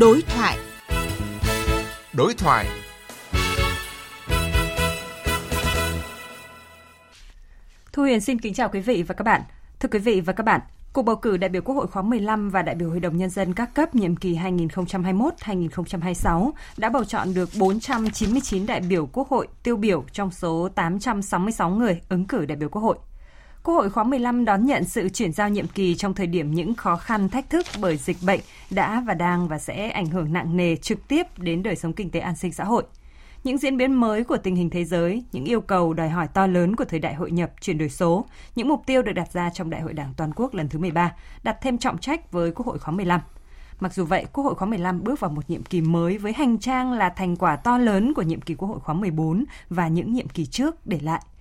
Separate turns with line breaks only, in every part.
Đối thoại.
Đối thoại.
Thu Huyền xin kính chào quý vị và các bạn. Thưa quý vị và các bạn, Cuộc bầu cử đại biểu Quốc hội khóa 15 và đại biểu Hội đồng Nhân dân các cấp nhiệm kỳ 2021-2026 đã bầu chọn được 499 đại biểu Quốc hội tiêu biểu trong số 866 người ứng cử đại biểu Quốc hội. Quốc hội khóa 15 đón nhận sự chuyển giao nhiệm kỳ trong thời điểm những khó khăn thách thức bởi dịch bệnh đã và đang và sẽ ảnh hưởng nặng nề trực tiếp đến đời sống kinh tế an sinh xã hội. Những diễn biến mới của tình hình thế giới, những yêu cầu đòi hỏi to lớn của thời đại hội nhập chuyển đổi số, những mục tiêu được đặt ra trong Đại hội Đảng toàn quốc lần thứ 13 đặt thêm trọng trách với Quốc hội khóa 15. Mặc dù vậy, Quốc hội khóa 15 bước vào một nhiệm kỳ mới với hành trang là thành quả to lớn của nhiệm kỳ Quốc hội khóa 14 và những nhiệm kỳ trước để lại –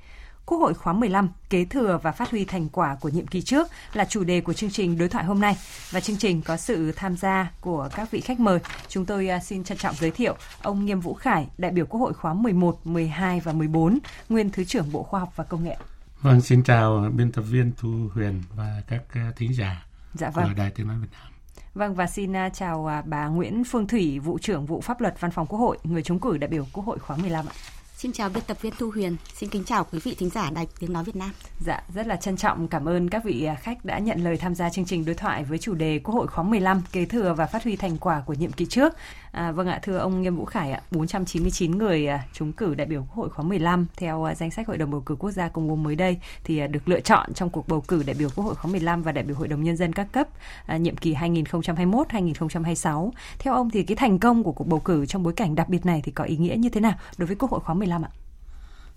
Quốc hội khóa 15 kế thừa và phát huy thành quả của nhiệm kỳ trước là chủ đề của chương trình đối thoại hôm nay và chương trình có sự tham gia của các vị khách mời. Chúng tôi à, xin trân trọng giới thiệu ông Nghiêm Vũ Khải, đại biểu Quốc hội khóa 11, 12 và 14, nguyên Thứ trưởng Bộ Khoa học và Công nghệ.
Vâng, xin chào biên tập viên Thu Huyền và các à, thính giả
dạ vâng.
của Đài Tiếng Nói Việt Nam.
Vâng và xin à, chào bà Nguyễn Phương Thủy, vụ trưởng vụ pháp luật Văn phòng Quốc hội, người chống cử đại biểu Quốc hội khóa 15 ạ.
Xin chào biên tập viên Thu Huyền, xin kính chào quý vị thính giả Đài Tiếng Nói Việt Nam.
Dạ, rất là trân trọng cảm ơn các vị à, khách đã nhận lời tham gia chương trình đối thoại với chủ đề Quốc hội khóa 15 kế thừa và phát huy thành quả của nhiệm kỳ trước. À, vâng ạ, thưa ông Nghiêm Vũ Khải ạ, 499 người à, trúng cử đại biểu Quốc hội khóa 15 theo à, danh sách Hội đồng bầu cử quốc gia công bố mới đây thì à, được lựa chọn trong cuộc bầu cử đại biểu Quốc hội khóa 15 và đại biểu Hội đồng nhân dân các cấp à, nhiệm kỳ 2021-2026. Theo ông thì cái thành công của cuộc bầu cử trong bối cảnh đặc biệt này thì có ý nghĩa như thế nào đối với Quốc hội khóa 15 ạ?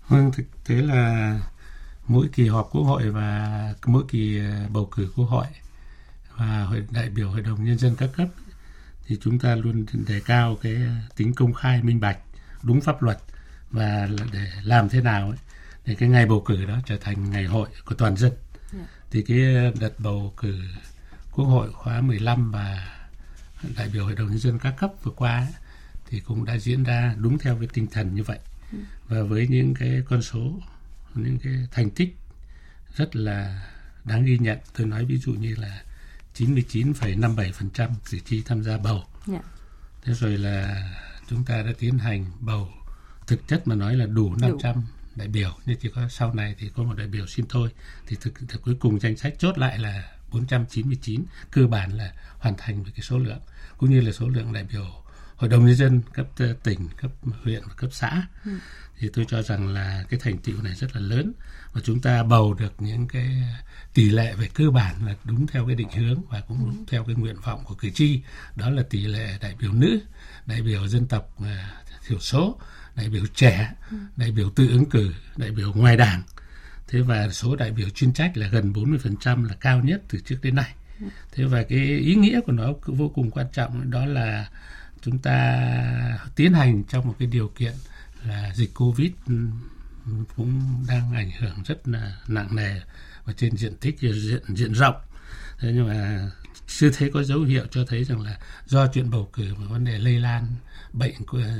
Vâng, thực tế là mỗi kỳ họp Quốc hội và mỗi kỳ bầu cử Quốc hội và hội đại biểu Hội đồng nhân dân các cấp thì chúng ta luôn đề cao cái tính công khai minh bạch đúng pháp luật và để làm thế nào ấy, để cái ngày bầu cử đó trở thành ngày hội của toàn dân yeah. Dạ. thì cái đợt bầu cử quốc hội khóa 15 và đại biểu hội đồng nhân dân các cấp vừa qua ấy, thì cũng đã diễn ra đúng theo cái tinh thần như vậy ừ. và với những cái con số những cái thành tích rất là đáng ghi nhận tôi nói ví dụ như là 99,57% cử tri tham gia bầu. Yeah. Dạ. Thế rồi là chúng ta đã tiến hành bầu thực chất mà nói là đủ 500 đủ. đại biểu nhưng chỉ có sau này thì có một đại biểu xin thôi thì thực, thực cuối cùng danh sách chốt lại là 499 cơ bản là hoàn thành với cái số lượng cũng như là số lượng đại biểu hội đồng nhân dân cấp tỉnh cấp huyện và cấp xã. Ừ. thì tôi cho rằng là cái thành tựu này rất là lớn và chúng ta bầu được những cái tỷ lệ về cơ bản là đúng theo cái định hướng và cũng đúng theo cái nguyện vọng của cử tri. Đó là tỷ lệ đại biểu nữ đại biểu dân tộc uh, thiểu số đại biểu trẻ đại biểu tự ứng cử đại biểu ngoài đảng. Thế và số đại biểu chuyên trách là gần 40% là cao nhất từ trước đến nay. Thế và cái ý nghĩa của nó vô cùng quan trọng đó là chúng ta tiến hành trong một cái điều kiện là dịch covid cũng đang ảnh hưởng rất là nặng nề và trên diện tích diện diện rộng. Thế nhưng mà chưa thấy có dấu hiệu cho thấy rằng là do chuyện bầu cử mà vấn đề lây lan bệnh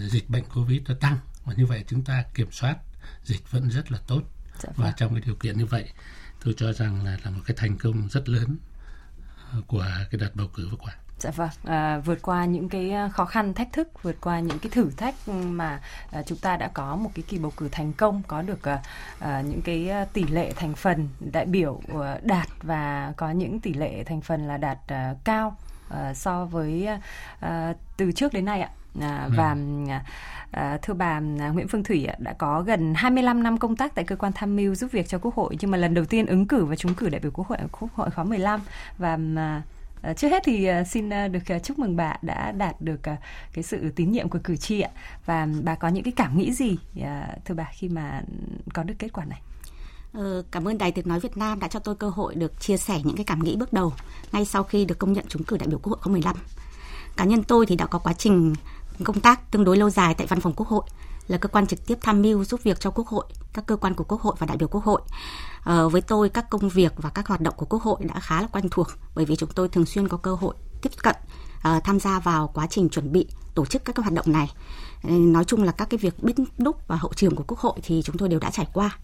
dịch bệnh covid nó tăng. Và như vậy chúng ta kiểm soát dịch vẫn rất là tốt. Dạ và vâng. trong cái điều kiện như vậy tôi cho rằng là là một cái thành công rất lớn của cái đợt bầu cử vừa qua
Dạ vâng, à, vượt qua những cái à, khó khăn, thách thức, vượt qua những cái thử thách mà à, chúng ta đã có một cái kỳ bầu cử thành công, có được à, à, những cái à, tỷ lệ thành phần đại biểu à, đạt và có những tỷ lệ thành phần là đạt à, cao à, so với à, từ trước đến nay ạ. À, ừ. và à, thưa bà Nguyễn Phương Thủy đã có gần 25 năm công tác tại cơ quan tham mưu giúp việc cho Quốc hội nhưng mà lần đầu tiên ứng cử và trúng cử đại biểu Quốc hội Quốc hội khóa 15 và à, À, Ờ, trước hết thì ờ, xin ờ, được chúc mừng bà đã đạt được cái sự tín nhiệm của cử tri ạ và bà có những cái cảm nghĩ gì thưa bà khi mà có được kết quả này
Cảm ơn Đài Tiếng Nói Việt Nam đã cho tôi cơ hội được chia sẻ những cái cảm nghĩ bước đầu ngay sau khi được công nhận trúng cử đại biểu Quốc hội khóa 15. Cá nhân tôi thì đã có quá trình công tác tương đối lâu dài tại Văn phòng Quốc hội là cơ quan trực tiếp tham mưu giúp việc cho Quốc hội, các cơ quan của Quốc hội và đại biểu Quốc hội. À, với tôi các công việc và các hoạt động của Quốc hội đã khá là quen thuộc bởi vì chúng tôi thường xuyên có cơ hội tiếp cận à, tham gia vào quá trình chuẩn bị tổ chức các cái hoạt động này. Ờ, nói chung là các cái việc bít đúc và hậu trường của Quốc hội thì chúng tôi đều đã trải qua.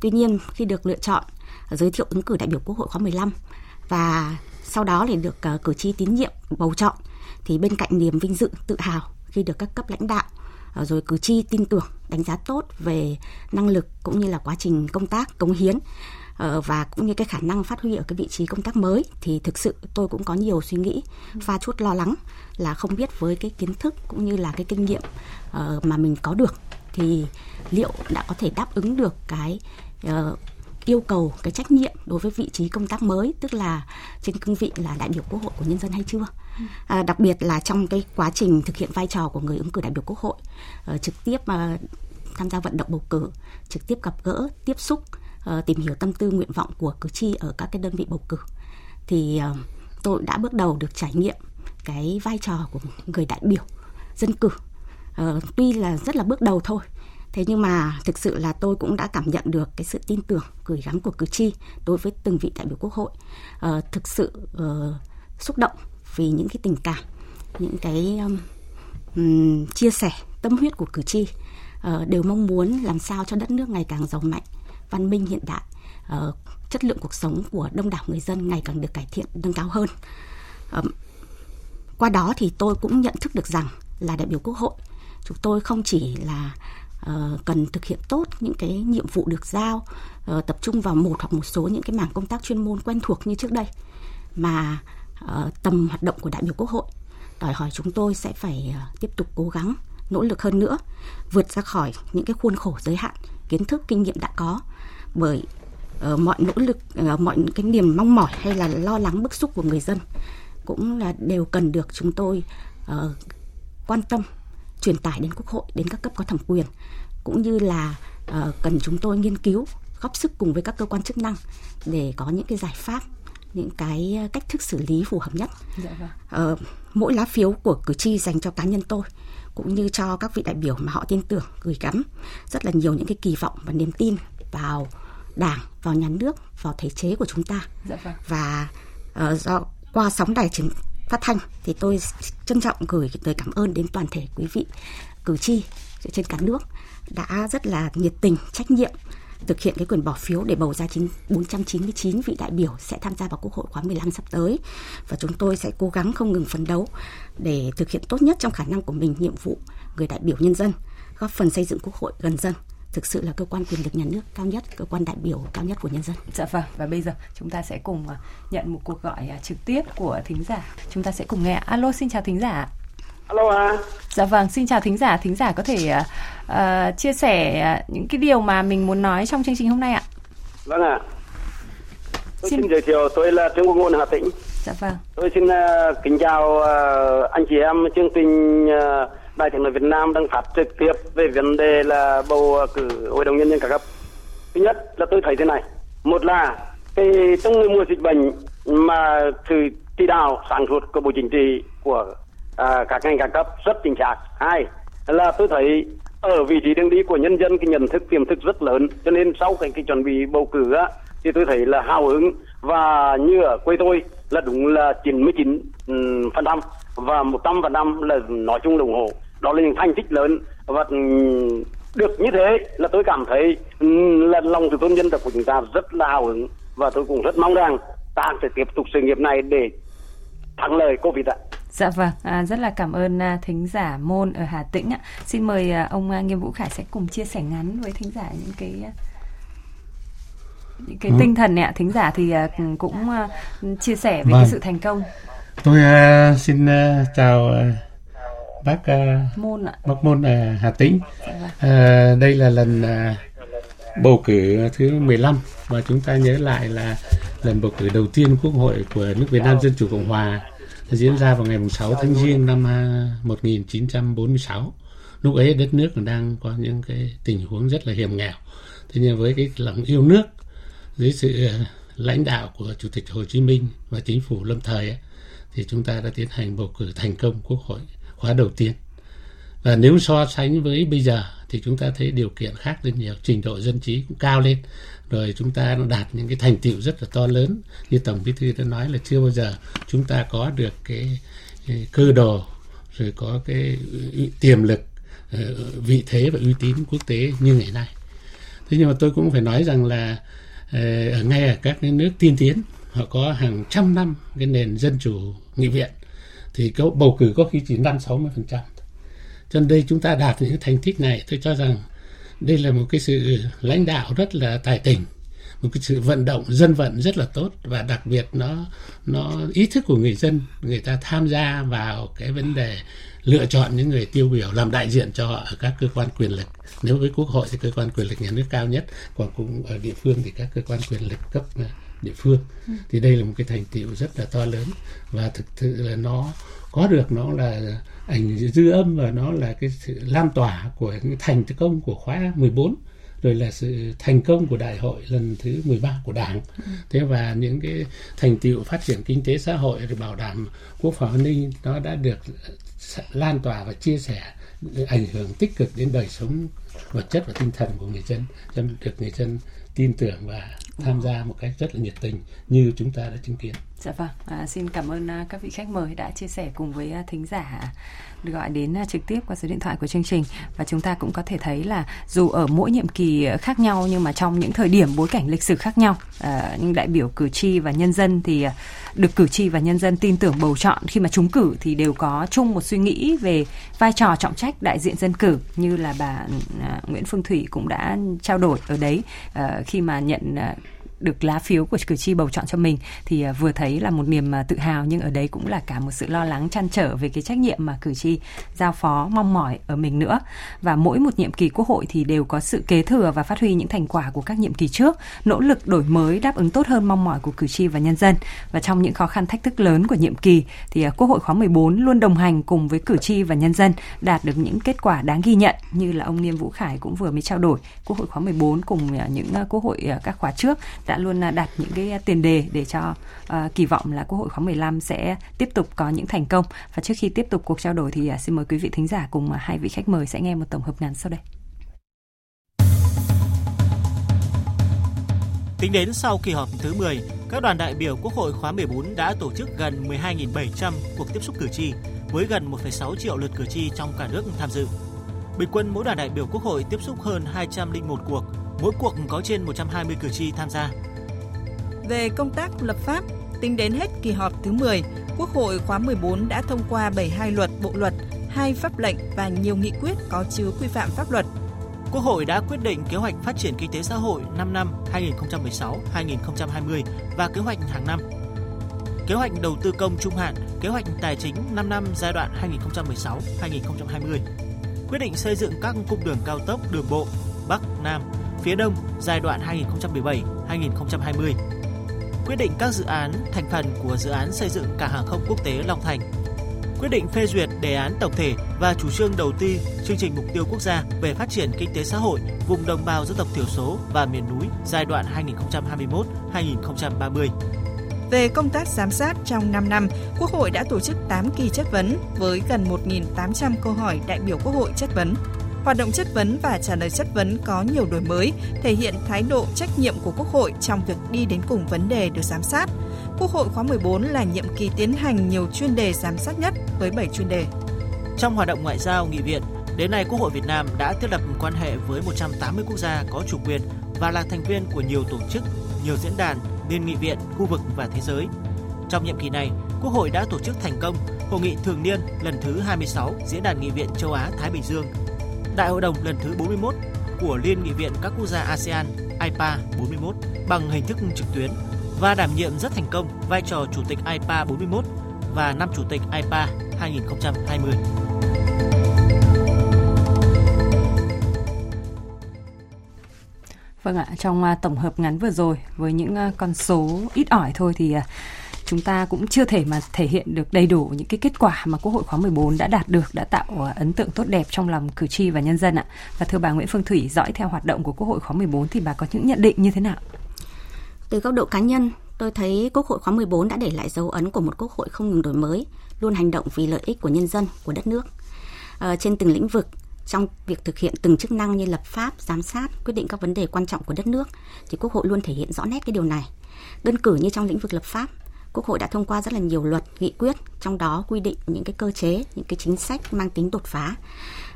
Tuy nhiên khi được lựa chọn giới thiệu ứng cử đại biểu Quốc hội khóa 15 và sau đó thì được cử tri tín nhiệm bầu chọn thì bên cạnh niềm vinh dự tự hào khi được các cấp lãnh đạo Ờ, rồi cử tri tin tưởng, đánh giá tốt về năng lực cũng như là quá trình công tác cống hiến ờ, và cũng như cái khả năng phát huy ở cái vị trí công tác mới thì thực sự tôi cũng có nhiều suy nghĩ, pha chút lo lắng là không biết với cái kiến thức cũng như là cái kinh nghiệm ờ, mà mình có được thì liệu đã có thể đáp ứng được cái yêu cầu cái trách nhiệm đối với vị trí công tác mới tức là trên cương vị là đại biểu quốc hội của nhân dân hay chưa? À, đặc biệt là trong cái quá trình thực hiện vai trò của người ứng cử đại biểu quốc hội uh, trực tiếp uh, tham gia vận động bầu cử trực tiếp gặp gỡ tiếp xúc uh, tìm hiểu tâm tư nguyện vọng của cử tri ở các cái đơn vị bầu cử. Thì uh, tôi đã bước đầu được trải nghiệm cái vai trò của người đại biểu dân cử. Uh, tuy là rất là bước đầu thôi thế nhưng mà thực sự là tôi cũng đã cảm nhận được cái sự tin tưởng gửi gắm của cử tri đối với từng vị đại biểu quốc hội. Uh, thực sự uh, xúc động vì những cái tình cảm những cái um, chia sẻ tâm huyết của cử tri uh, đều mong muốn làm sao cho đất nước ngày càng giàu mạnh văn minh hiện đại uh, chất lượng cuộc sống của đông đảo người dân ngày càng được cải thiện nâng cao hơn. Uh, qua đó thì tôi cũng nhận thức được rằng là đại biểu quốc hội chúng tôi không chỉ là Ờ, cần thực hiện tốt những cái nhiệm vụ được giao ờ, tập trung vào một hoặc một số những cái mảng công tác chuyên môn quen thuộc như trước đây mà ờ, tầm hoạt động của đại biểu quốc hội. Đòi hỏi chúng tôi sẽ phải tiếp tục cố gắng nỗ lực hơn nữa vượt ra khỏi những cái khuôn khổ giới hạn kiến thức kinh nghiệm đã có. Bởi uh, mọi nỗ lực uh, mọi cái niềm mong mỏi hay là lo lắng bức xúc của người dân cũng là đều cần được chúng tôi uh, quan tâm truyền tải đến quốc hội đến các cấp có thẩm quyền cũng như là uh, cần chúng tôi nghiên cứu góp sức cùng với các cơ quan chức năng để có những cái giải pháp những cái cách thức xử lý phù hợp nhất dạ vâng. uh, mỗi lá phiếu của cử tri dành cho cá nhân tôi cũng như cho các vị đại biểu mà họ tin tưởng gửi gắm rất là nhiều những cái kỳ vọng và niềm tin vào đảng vào nhà nước vào thể chế của chúng ta dạ vâng. và uh, do qua sóng đài truyền phát thanh thì tôi trân trọng gửi lời cảm ơn đến toàn thể quý vị cử tri trên cả nước đã rất là nhiệt tình, trách nhiệm thực hiện cái quyền bỏ phiếu để bầu ra 499 vị đại biểu sẽ tham gia vào Quốc hội khóa 15 sắp tới. Và chúng tôi sẽ cố gắng không ngừng phấn đấu để thực hiện tốt nhất trong khả năng của mình nhiệm vụ người đại biểu nhân dân, góp phần xây dựng Quốc hội gần dân thực sự là cơ quan quyền lực nhà nước cao nhất, cơ quan đại biểu cao nhất của nhân dân.
Dạ vâng, và bây giờ chúng ta sẽ cùng à, nhận một cuộc gọi à, trực tiếp của thính giả. Chúng ta sẽ cùng nghe. Alo, xin chào thính giả.
Alo à.
Dạ vâng, xin chào thính giả. Thính giả có thể uh, chia sẻ những cái điều mà mình muốn nói trong chương trình hôm nay ạ.
Vâng ạ. Tôi xin... xin giới thiệu tôi là Trương Quốc Ngôn Hà Tĩnh.
Dạ vâng.
Tôi xin uh, kính chào uh, anh chị em chương trình uh, Đài tiếng nói Việt Nam đang phát trực tiếp về vấn đề là bầu à, cử hội đồng nhân dân cả cấp. Thứ nhất là tôi thấy thế này, một là cái trong mùa dịch bệnh mà sự chỉ đạo sản xuất của bộ chính trị của à, các ngành các cấp rất chính xác. Hai là tôi thấy ở vị trí đường đi của nhân dân cái nhận thức tiềm thức rất lớn. Cho nên sau cái, cái chuẩn bị bầu cử á thì tôi thấy là hào hứng. Và như ở quê tôi là đúng là 99 ừ, phần trăm. Và 100 phần trăm là nói chung là ủng hộ đó là những thành tích lớn và ừ, được như thế là tôi cảm thấy ừ, là lòng từ tôn dân tộc của chúng ta rất là hào hứng và tôi cũng rất mong rằng ta sẽ tiếp tục sự nghiệp này để thắng lợi Covid ạ.
Dạ vâng, à, rất là cảm ơn à, thính giả Môn ở Hà Tĩnh ạ. Xin mời à, ông à, Nghiêm Vũ Khải sẽ cùng chia sẻ ngắn với thính giả những cái à, những cái ừ. tinh thần này ạ. Thính giả thì à, cũng à, chia sẻ về vâng. cái sự thành công.
Tôi à, xin à, chào à, bác
uh, môn ạ.
bác môn uh, Hà Tĩnh. Uh, đây là lần uh, bầu cử thứ 15 và chúng ta nhớ lại là lần bầu cử đầu tiên Quốc hội của nước Việt Nam Dân chủ Cộng hòa diễn ra vào ngày 6 tháng Giêng năm 1946. Lúc ấy đất nước đang có những cái tình huống rất là hiểm nghèo. Thế nhưng với cái lòng yêu nước dưới sự lãnh đạo của Chủ tịch Hồ Chí Minh và chính phủ lâm thời ấy, thì chúng ta đã tiến hành bầu cử thành công Quốc hội khóa đầu tiên. Và nếu so sánh với bây giờ thì chúng ta thấy điều kiện khác rất nhiều trình độ dân trí cũng cao lên. Rồi chúng ta đạt những cái thành tiệu rất là to lớn. Như tổng bí thư đã nói là chưa bao giờ chúng ta có được cái, cái cơ đồ rồi có cái tiềm lực ờ, vị thế và uy tín quốc tế như ngày nay. Thế nhưng mà tôi cũng phải nói rằng là ờ, ở ngay ở các nước tiên tiến họ có hàng trăm năm cái nền dân chủ nghị viện thì cái bầu cử có khi chỉ năm sáu mươi phần trăm cho nên đây chúng ta đạt những thành tích này, tôi cho rằng đây là một cái sự lãnh đạo rất là tài tình, một cái sự vận động dân vận rất là tốt và đặc biệt nó nó ý thức của người dân, người ta tham gia vào cái vấn đề lựa chọn những người tiêu biểu làm đại diện cho họ ở các cơ quan quyền lực. Nếu với quốc hội thì cơ quan quyền lực nhà nước cao nhất, còn cũng ở địa phương thì các cơ quan quyền lực cấp địa phương thì đây là một cái thành tiệu rất là to lớn và thực sự là nó có được nó là ảnh dư âm và nó là cái sự lan tỏa của những thành công của khóa 14 rồi là sự thành công của đại hội lần thứ 13 của Đảng. Thế và những cái thành tiệu phát triển kinh tế xã hội rồi bảo đảm quốc phòng an ninh, nó đã được lan tỏa và chia sẻ, ảnh hưởng tích cực đến đời sống vật chất và tinh thần của người dân, cho được người dân tin tưởng và tham gia một cách rất là nhiệt tình như chúng ta đã chứng kiến.
Dạ vâng, à, xin cảm ơn à, các vị khách mời đã chia sẻ cùng với à, thính giả à, được gọi đến trực tiếp qua số điện thoại của chương trình và chúng ta cũng có thể thấy là dù ở mỗi nhiệm kỳ khác nhau nhưng mà trong những thời điểm bối cảnh lịch sử khác nhau, à, những đại biểu cử tri và nhân dân thì à, được cử tri và nhân dân tin tưởng, bầu chọn. Khi mà chúng cử thì đều có chung một suy nghĩ về vai trò trọng trách đại diện dân cử, như là bà à, Nguyễn Phương Thủy cũng đã trao đổi ở đấy ờ, khi mà nhận à, được lá phiếu của cử tri bầu chọn cho mình thì à, vừa thấy là một niềm à, tự hào, nhưng ở đấy cũng là cả một sự lo lắng chăn trở về cái trách nhiệm mà cử tri giao phó, mong mỏi ở mình nữa. Và mỗi một nhiệm kỳ quốc hội thì đều có sự kế thừa và phát huy những thành quả của các nhiệm kỳ trước, nỗ lực đổi mới, đáp ứng tốt hơn mong mỏi của cử tri và nhân dân. Và trong những khó khăn thách thức lớn của nhiệm kỳ thì à, quốc hội khóa 14 luôn đồng hành cùng với cử tri và nhân dân đạt được những kết quả đáng ghi nhận, như là ông Niêm Vũ Khải cũng vừa mới trao đổi. Quốc hội khóa 14 cùng những quốc hội các khóa trước đã luôn à, đặt những cái tiền đề để cho uh, kỳ vọng là Quốc hội khóa 15 sẽ tiếp tục có những thành công. Và trước khi tiếp tục cuộc trao đổi thì uh, xin mời quý vị thính giả cùng uh, hai vị khách mời sẽ nghe một tổng hợp ngắn sau đây.
Tính đến sau kỳ họp thứ 10, các đoàn đại biểu Quốc hội khóa 14 đã tổ chức gần 12.700 cuộc tiếp xúc cử tri với gần 1,6 triệu lượt cử tri trong cả nước tham dự. Bình quân mỗi đoàn đại biểu Quốc hội tiếp xúc hơn 201 cuộc, mỗi cuộc có trên 120 cử tri tham gia.
Về công tác lập pháp, tính đến hết kỳ họp thứ 10, Quốc hội khóa 14 đã thông qua 72 luật, bộ luật, hai pháp lệnh và nhiều nghị quyết có chứa quy phạm pháp luật.
Quốc hội đã quyết định kế hoạch phát triển kinh tế xã hội 5 năm 2016-2020 và kế hoạch hàng năm. Kế hoạch đầu tư công trung hạn, kế hoạch tài chính 5 năm giai đoạn 2016-2020. Quyết định xây dựng các cung đường cao tốc đường bộ Bắc, Nam, phía Đông giai đoạn 2017-2020 quyết định các dự án thành phần của dự án xây dựng cảng hàng không quốc tế Long Thành, quyết định phê duyệt đề án tổng thể và chủ trương đầu tư chương trình mục tiêu quốc gia về phát triển kinh tế xã hội vùng đồng bào dân tộc thiểu số và miền núi giai đoạn 2021-2030.
Về công tác giám sát trong 5 năm, Quốc hội đã tổ chức 8 kỳ chất vấn với gần 1.800 câu hỏi đại biểu Quốc hội chất vấn. Hoạt động chất vấn và trả lời chất vấn có nhiều đổi mới, thể hiện thái độ trách nhiệm của Quốc hội trong việc đi đến cùng vấn đề được giám sát. Quốc hội khóa 14 là nhiệm kỳ tiến hành nhiều chuyên đề giám sát nhất với 7 chuyên đề.
Trong hoạt động ngoại giao nghị viện, đến nay Quốc hội Việt Nam đã thiết lập quan hệ với 180 quốc gia có chủ quyền và là thành viên của nhiều tổ chức, nhiều diễn đàn, liên nghị viện, khu vực và thế giới. Trong nhiệm kỳ này, Quốc hội đã tổ chức thành công Hội nghị thường niên lần thứ 26 Diễn đàn Nghị viện châu Á Thái Bình Dương Đại hội đồng lần thứ 41 của Liên nghị viện các quốc gia ASEAN IPA 41 bằng hình thức trực tuyến và đảm nhiệm rất thành công vai trò Chủ tịch IPA 41 và năm Chủ tịch IPA 2020.
Vâng ạ, trong à, tổng hợp ngắn vừa rồi với những à, con số ít ỏi thôi thì à, chúng ta cũng chưa thể mà thể hiện được đầy đủ những cái kết quả mà Quốc hội khóa 14 đã đạt được, đã tạo ờ, ấn tượng tốt đẹp trong lòng cử tri và nhân dân ạ. Và thưa bà Nguyễn Phương Thủy, dõi theo hoạt động của Quốc hội khóa 14 thì bà có những nhận định như thế nào?
Từ góc độ cá nhân, tôi thấy Quốc hội khóa 14 đã để lại dấu ấn của một quốc hội không ngừng đổi mới, luôn hành động vì lợi ích của nhân dân, của đất nước. À, trên từng lĩnh vực, trong việc thực hiện từng chức năng như lập pháp, giám sát, quyết định các vấn đề quan trọng của đất nước, thì Quốc hội luôn thể hiện rõ nét cái điều này. Đơn cử như trong lĩnh vực lập pháp, Quốc hội đã thông qua rất là nhiều luật, nghị quyết, trong đó quy định những cái cơ chế, những cái chính sách mang tính đột phá,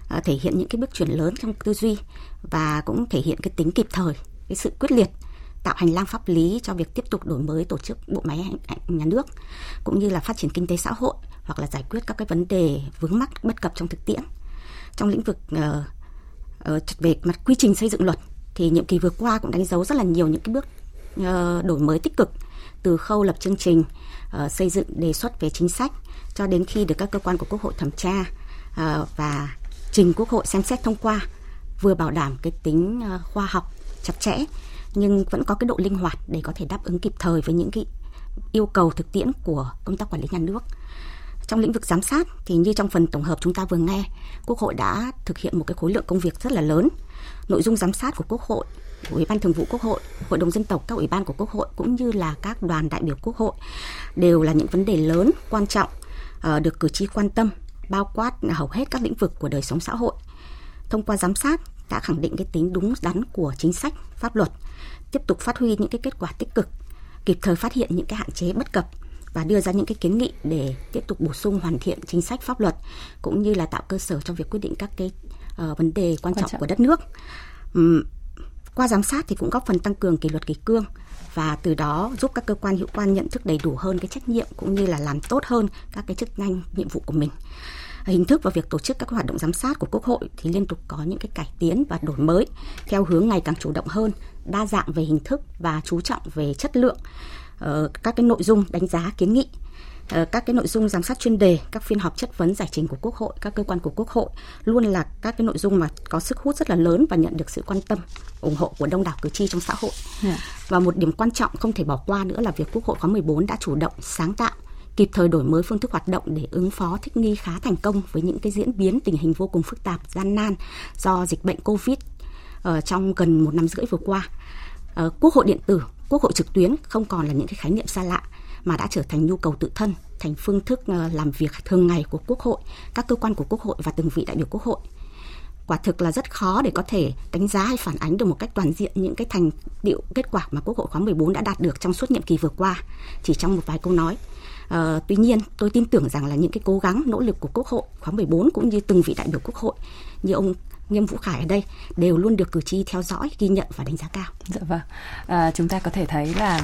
à, thể hiện những cái bước chuyển lớn trong tư duy và cũng thể hiện cái tính kịp thời, cái sự quyết liệt tạo hành lang pháp lý cho việc tiếp tục đổi mới tổ chức bộ máy nhà nước cũng như là phát triển kinh tế xã hội hoặc là giải quyết các cái vấn đề vướng mắc bất cập trong thực tiễn. Trong lĩnh vực uh, uh, về mặt quy trình xây dựng luật thì nhiệm kỳ vừa qua cũng đánh dấu rất là nhiều những cái bước uh, đổi mới tích cực từ khâu lập chương trình, uh, xây dựng đề xuất về chính sách cho đến khi được các cơ quan của Quốc hội thẩm tra uh, và trình Quốc hội xem xét thông qua vừa bảo đảm cái tính uh, khoa học chặt chẽ nhưng vẫn có cái độ linh hoạt để có thể đáp ứng kịp thời với những cái yêu cầu thực tiễn của công tác quản lý nhà nước. Trong lĩnh vực giám sát thì như trong phần tổng hợp chúng ta vừa nghe, Quốc hội đã thực hiện một cái khối lượng công việc rất là lớn. Nội dung giám sát của Quốc hội, của Ủy ban Thường vụ Quốc hội, Hội đồng dân tộc, các ủy ban của Quốc hội cũng như là các đoàn đại biểu Quốc hội đều là những vấn đề lớn, quan trọng ờ, được cử tri quan tâm, bao quát hầu hết các lĩnh vực của đời sống xã hội. Thông qua giám sát đã khẳng định cái tính đúng đắn của chính sách, pháp luật, tiếp tục phát huy những cái kết quả tích cực, kịp thời phát hiện những cái hạn chế bất cập và đưa ra những cái kiến nghị để tiếp tục bổ sung hoàn thiện chính sách pháp luật cũng như là tạo cơ sở trong việc quyết định các cái uh, vấn đề quan, quan trọng, trọng. của đất nước. Um, qua giám sát thì cũng góp phần tăng cường kỷ luật kỷ cương và từ đó giúp các cơ quan hữu quan nhận thức đầy đủ hơn cái trách nhiệm cũng như là làm tốt hơn các cái chức năng nhiệm vụ của mình. Hình thức và việc tổ chức các hoạt động giám sát của Quốc hội thì liên tục có những cái cải tiến và đổi mới theo hướng ngày càng chủ động hơn, đa dạng về hình thức và chú trọng về chất lượng các cái nội dung đánh giá kiến nghị uh, các cái nội dung giám sát chuyên đề, các phiên họp chất vấn giải trình của Quốc hội, các cơ quan của Quốc hội luôn là các cái nội dung mà có sức hút rất là lớn và nhận được sự quan tâm, ủng hộ của đông đảo cử tri trong xã hội. Yeah. Dạ. Và một điểm quan trọng không thể bỏ qua nữa là việc Quốc hội khóa 14 đã chủ động sáng tạo kịp thời đổi mới phương thức hoạt động để ứng phó thích nghi khá thành công với những cái diễn biến tình hình vô cùng phức tạp, gian nan do dịch bệnh Covid uh, trong gần một năm rưỡi vừa qua. Quốc hội điện tử, quốc hội trực tuyến không còn là những cái khái niệm xa lạ mà đã trở thành nhu cầu tự thân, thành phương thức ờ, làm việc thường ngày của quốc hội, các cơ quan của quốc hội và từng vị đại biểu quốc hội quả thực là rất khó để có thể đánh giá hay phản ánh được một cách toàn diện những cái thành tiệu kết quả mà Quốc hội khóa 14 đã đạt được trong suốt nhiệm kỳ vừa qua chỉ trong một vài câu nói. Uh, tuy nhiên, tôi tin tưởng rằng là những cái cố gắng, nỗ lực của Quốc hội khóa 14 cũng như từng vị đại biểu Quốc hội như ông Nghiêm Vũ Khải ở đây đều luôn được cử tri theo dõi, ghi nhận và đánh giá cao.
Dạ vâng. À, chúng ta có thể thấy là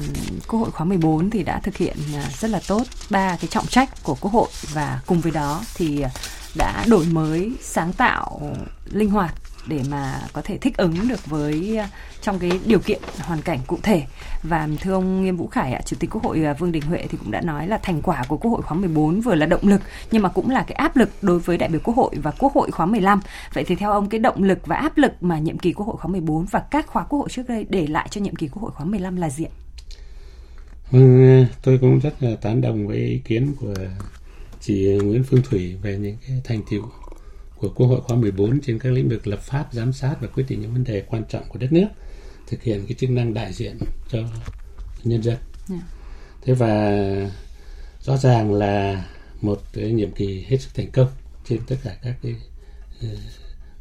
Quốc hội khóa 14 thì đã thực hiện à, rất là tốt ba cái trọng trách của Quốc hội và cùng với đó thì à, đã đổi mới, sáng tạo, linh hoạt để mà có thể thích ứng được với à, trong cái điều kiện hoàn cảnh cụ thể và thưa ông Nghiêm Vũ Khải ạ, Chủ tịch Quốc hội à, Vương Đình Huệ thì cũng đã nói là thành quả của Quốc hội khóa 14 vừa là động lực nhưng mà cũng là cái áp lực đối với đại biểu Quốc hội và Quốc hội khóa 15. Vậy thì theo ông cái động lực và áp lực mà nhiệm kỳ Quốc hội khóa 14 và các khóa Quốc hội trước đây để lại cho nhiệm kỳ Quốc hội khóa 15 là gì ạ?
Vâng, ờ, tôi cũng rất là tán đồng với ý kiến của chị Nguyễn Phương Thủy về những cái thành tiệu của Quốc hội khóa 14 trên các lĩnh vực lập pháp, giám sát và quyết định những vấn đề quan trọng của đất nước, thực hiện cái chức năng đại diện cho nhân dân. Yeah. Dạ. Thế và rõ ràng là một cái nhiệm kỳ hết sức thành công trên tất cả các cái uh,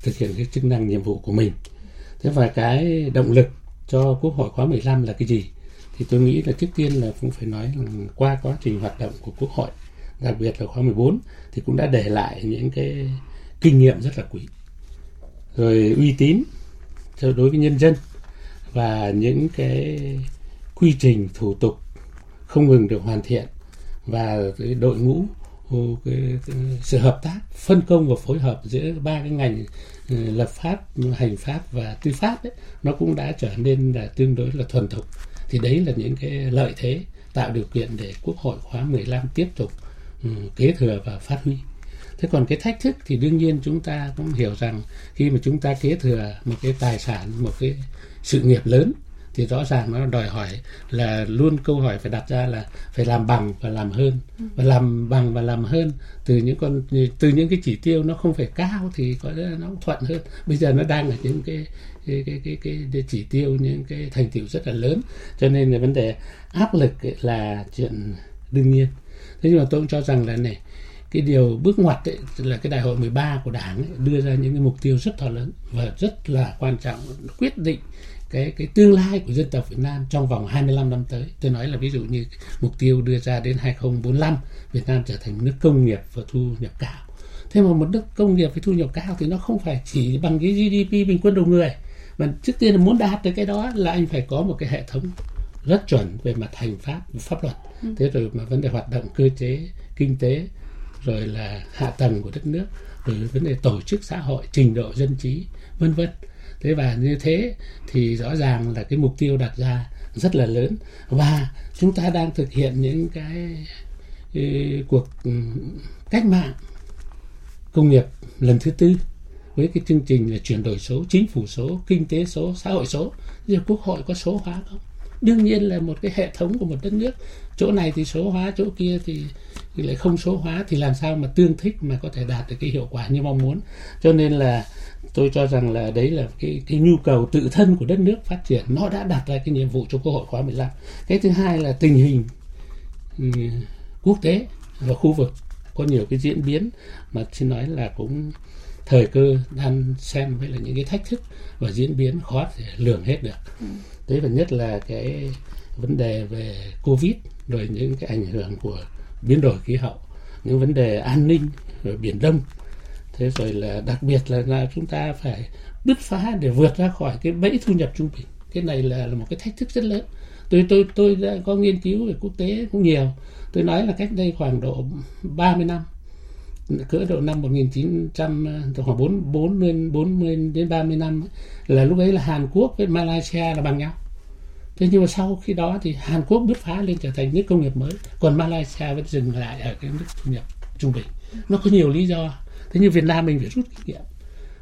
thực hiện cái chức năng nhiệm vụ của mình. Thế và cái động lực cho Quốc hội khóa 15 là cái gì? Thì tôi nghĩ là trước tiên là cũng phải nói là qua quá trình hoạt động của Quốc hội, đặc biệt là khóa 14 thì cũng đã để lại những cái kinh nghiệm rất là quý. Rồi uy tín cho đối với nhân dân và những cái quy trình thủ tục không ngừng được hoàn thiện và cái đội ngũ cái, sự hợp tác phân công và phối hợp giữa ba cái ngành ừ, lập pháp hành pháp và tư pháp ấy, nó cũng đã trở nên là tương đối là thuần thục. Thì đấy là những cái lợi thế tạo điều kiện để quốc hội khóa 15 tiếp tục ừ, kế thừa và phát huy thế còn cái thách thức thì đương nhiên chúng ta cũng hiểu rằng khi mà chúng ta kế thừa một cái tài sản một cái sự nghiệp lớn thì rõ ràng nó đòi hỏi là luôn câu hỏi phải đặt ra là phải làm bằng và làm hơn. Và làm bằng và làm hơn từ những con từ những cái chỉ tiêu nó không phải cao thì có lẽ nó thuận hơn. Bây giờ nó đang ở những cái cái cái cái, cái, cái chỉ tiêu những cái thành tiệu rất là lớn. Cho nên là vấn đề áp lực là chuyện đương nhiên. Thế nhưng mà tôi cũng cho rằng là này cái điều bước ngoặt ấy, là cái đại hội 13 của đảng ấy, đưa ra những cái mục tiêu rất to lớn và rất là quan trọng quyết định cái cái tương lai của dân tộc Việt Nam trong vòng 25 năm tới. Tôi nói là ví dụ như mục tiêu đưa ra đến 2045 Việt Nam trở thành nước công nghiệp và thu nhập cao. Thế mà một nước công nghiệp với thu nhập cao thì nó không phải chỉ bằng cái GDP bình quân đầu người. Mà trước tiên là muốn đạt được cái đó là anh phải có một cái hệ thống rất chuẩn về mặt hành pháp pháp luật. Ừ. Thế rồi mà vấn đề hoạt động cơ chế kinh tế rồi là hạ tầng của đất nước rồi vấn đề tổ chức xã hội trình độ dân trí vân vân. Thế và như thế thì rõ ràng là cái mục tiêu đặt ra rất là lớn. Và chúng ta đang thực hiện những cái, cái cuộc ừ, cách mạng công nghiệp lần thứ tư với cái chương trình là chuyển đổi số chính phủ số kinh tế số xã hội số. Giờ quốc hội có số hóa không? Đương nhiên là một cái hệ thống của một đất nước chỗ này thì số hóa chỗ kia thì, lại không số hóa thì làm sao mà tương thích mà có thể đạt được cái hiệu quả như mong muốn? Cho nên là tôi cho rằng là đấy là cái cái nhu cầu tự thân của đất nước phát triển nó đã đặt ra cái nhiệm vụ cho quốc hội khóa 15 cái thứ hai là tình hình um, quốc tế và khu vực có nhiều cái diễn biến mà xin nói là cũng thời cơ đang xem với là những cái thách thức và diễn biến khó thể lường hết được. Ừ. đấy và nhất là cái vấn đề về covid rồi những cái ảnh hưởng của biến đổi khí hậu những vấn đề an ninh ở biển đông. Thế rồi là đặc biệt là, là chúng ta phải bứt phá để vượt ra khỏi cái bẫy thu nhập trung bình. Cái này là, là một cái thách thức rất lớn. Tôi tôi tôi đã có nghiên cứu về quốc tế cũng nhiều. Tôi nói là cách đây khoảng độ 30 năm cỡ độ năm 1900 khoảng 4 40 40 đến 30 năm ấy, là lúc ấy là Hàn Quốc với Malaysia là bằng nhau. Thế nhưng mà sau khi đó thì Hàn Quốc bứt phá lên trở thành nước công nghiệp mới, còn Malaysia vẫn dừng lại ở cái mức thu nhập trung bình. Nó có nhiều lý do. Thế nhưng Việt Nam mình phải rút kinh nghiệm.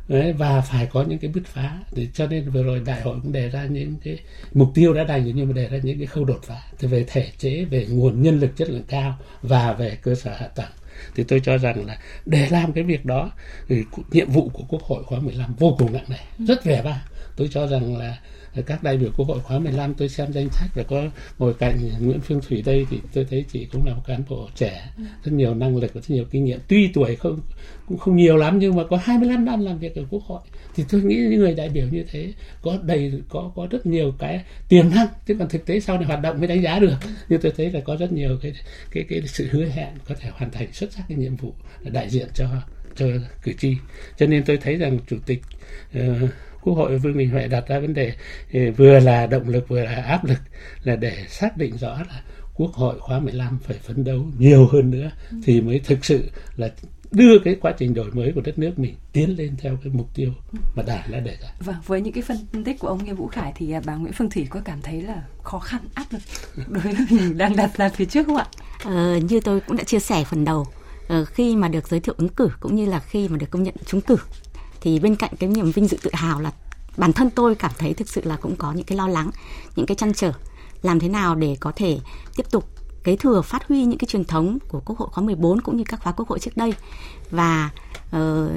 Đấy, và phải có những cái bứt phá để cho nên vừa rồi đại hội cũng đề ra những cái mục tiêu đã đành nhưng mà đề ra những cái khâu đột phá thì về thể chế về nguồn nhân lực chất lượng cao và về cơ sở hạ tầng thì tôi cho rằng là để làm cái việc đó thì nhiệm vụ của quốc hội khóa 15 vô cùng nặng nề rất vẻ vang tôi cho rằng là các đại biểu quốc hội khóa 15 tôi xem danh sách và có ngồi cạnh Nguyễn Phương Thủy đây thì tôi thấy chị cũng là một cán bộ trẻ rất nhiều năng lực và rất nhiều kinh nghiệm. Tuy tuổi không cũng không nhiều lắm nhưng mà có 25 năm làm việc ở quốc hội. Thì tôi nghĩ những người đại biểu như thế có đầy có có rất nhiều cái tiềm năng chứ còn thực tế sau này hoạt động mới đánh giá được. Nhưng tôi thấy là có rất nhiều cái cái cái sự hứa hẹn có thể hoàn thành xuất sắc cái nhiệm vụ đại diện cho cho cử tri. Cho nên tôi thấy rằng chủ tịch uh, quốc hội vương đình huệ đặt ra vấn đề uh, vừa là động lực vừa là áp lực là để xác định rõ là quốc hội khóa 15 phải phấn đấu nhiều hơn nữa thì mới thực sự là đưa cái quá trình đổi mới của đất nước mình tiến lên theo cái mục tiêu mà đảng đã đề ra.
Vâng, với những cái phân tích của ông Nghiêm Vũ Khải thì à, bà Nguyễn Phương Thủy có cảm thấy là khó khăn áp lực đối với mình đang đặt ra phía trước không ạ?
Ờ, như tôi cũng đã chia sẻ phần đầu ờ, khi mà được giới thiệu ứng cử cũng như là khi mà được công nhận trúng cử thì bên cạnh cái niềm vinh dự tự hào là bản thân tôi cảm thấy thực sự là cũng có những cái lo lắng, những cái chăn trở làm thế nào để có thể tiếp tục kế thừa phát huy những cái truyền thống của Quốc hội khóa 14 cũng như các khóa Quốc hội trước đây và uh,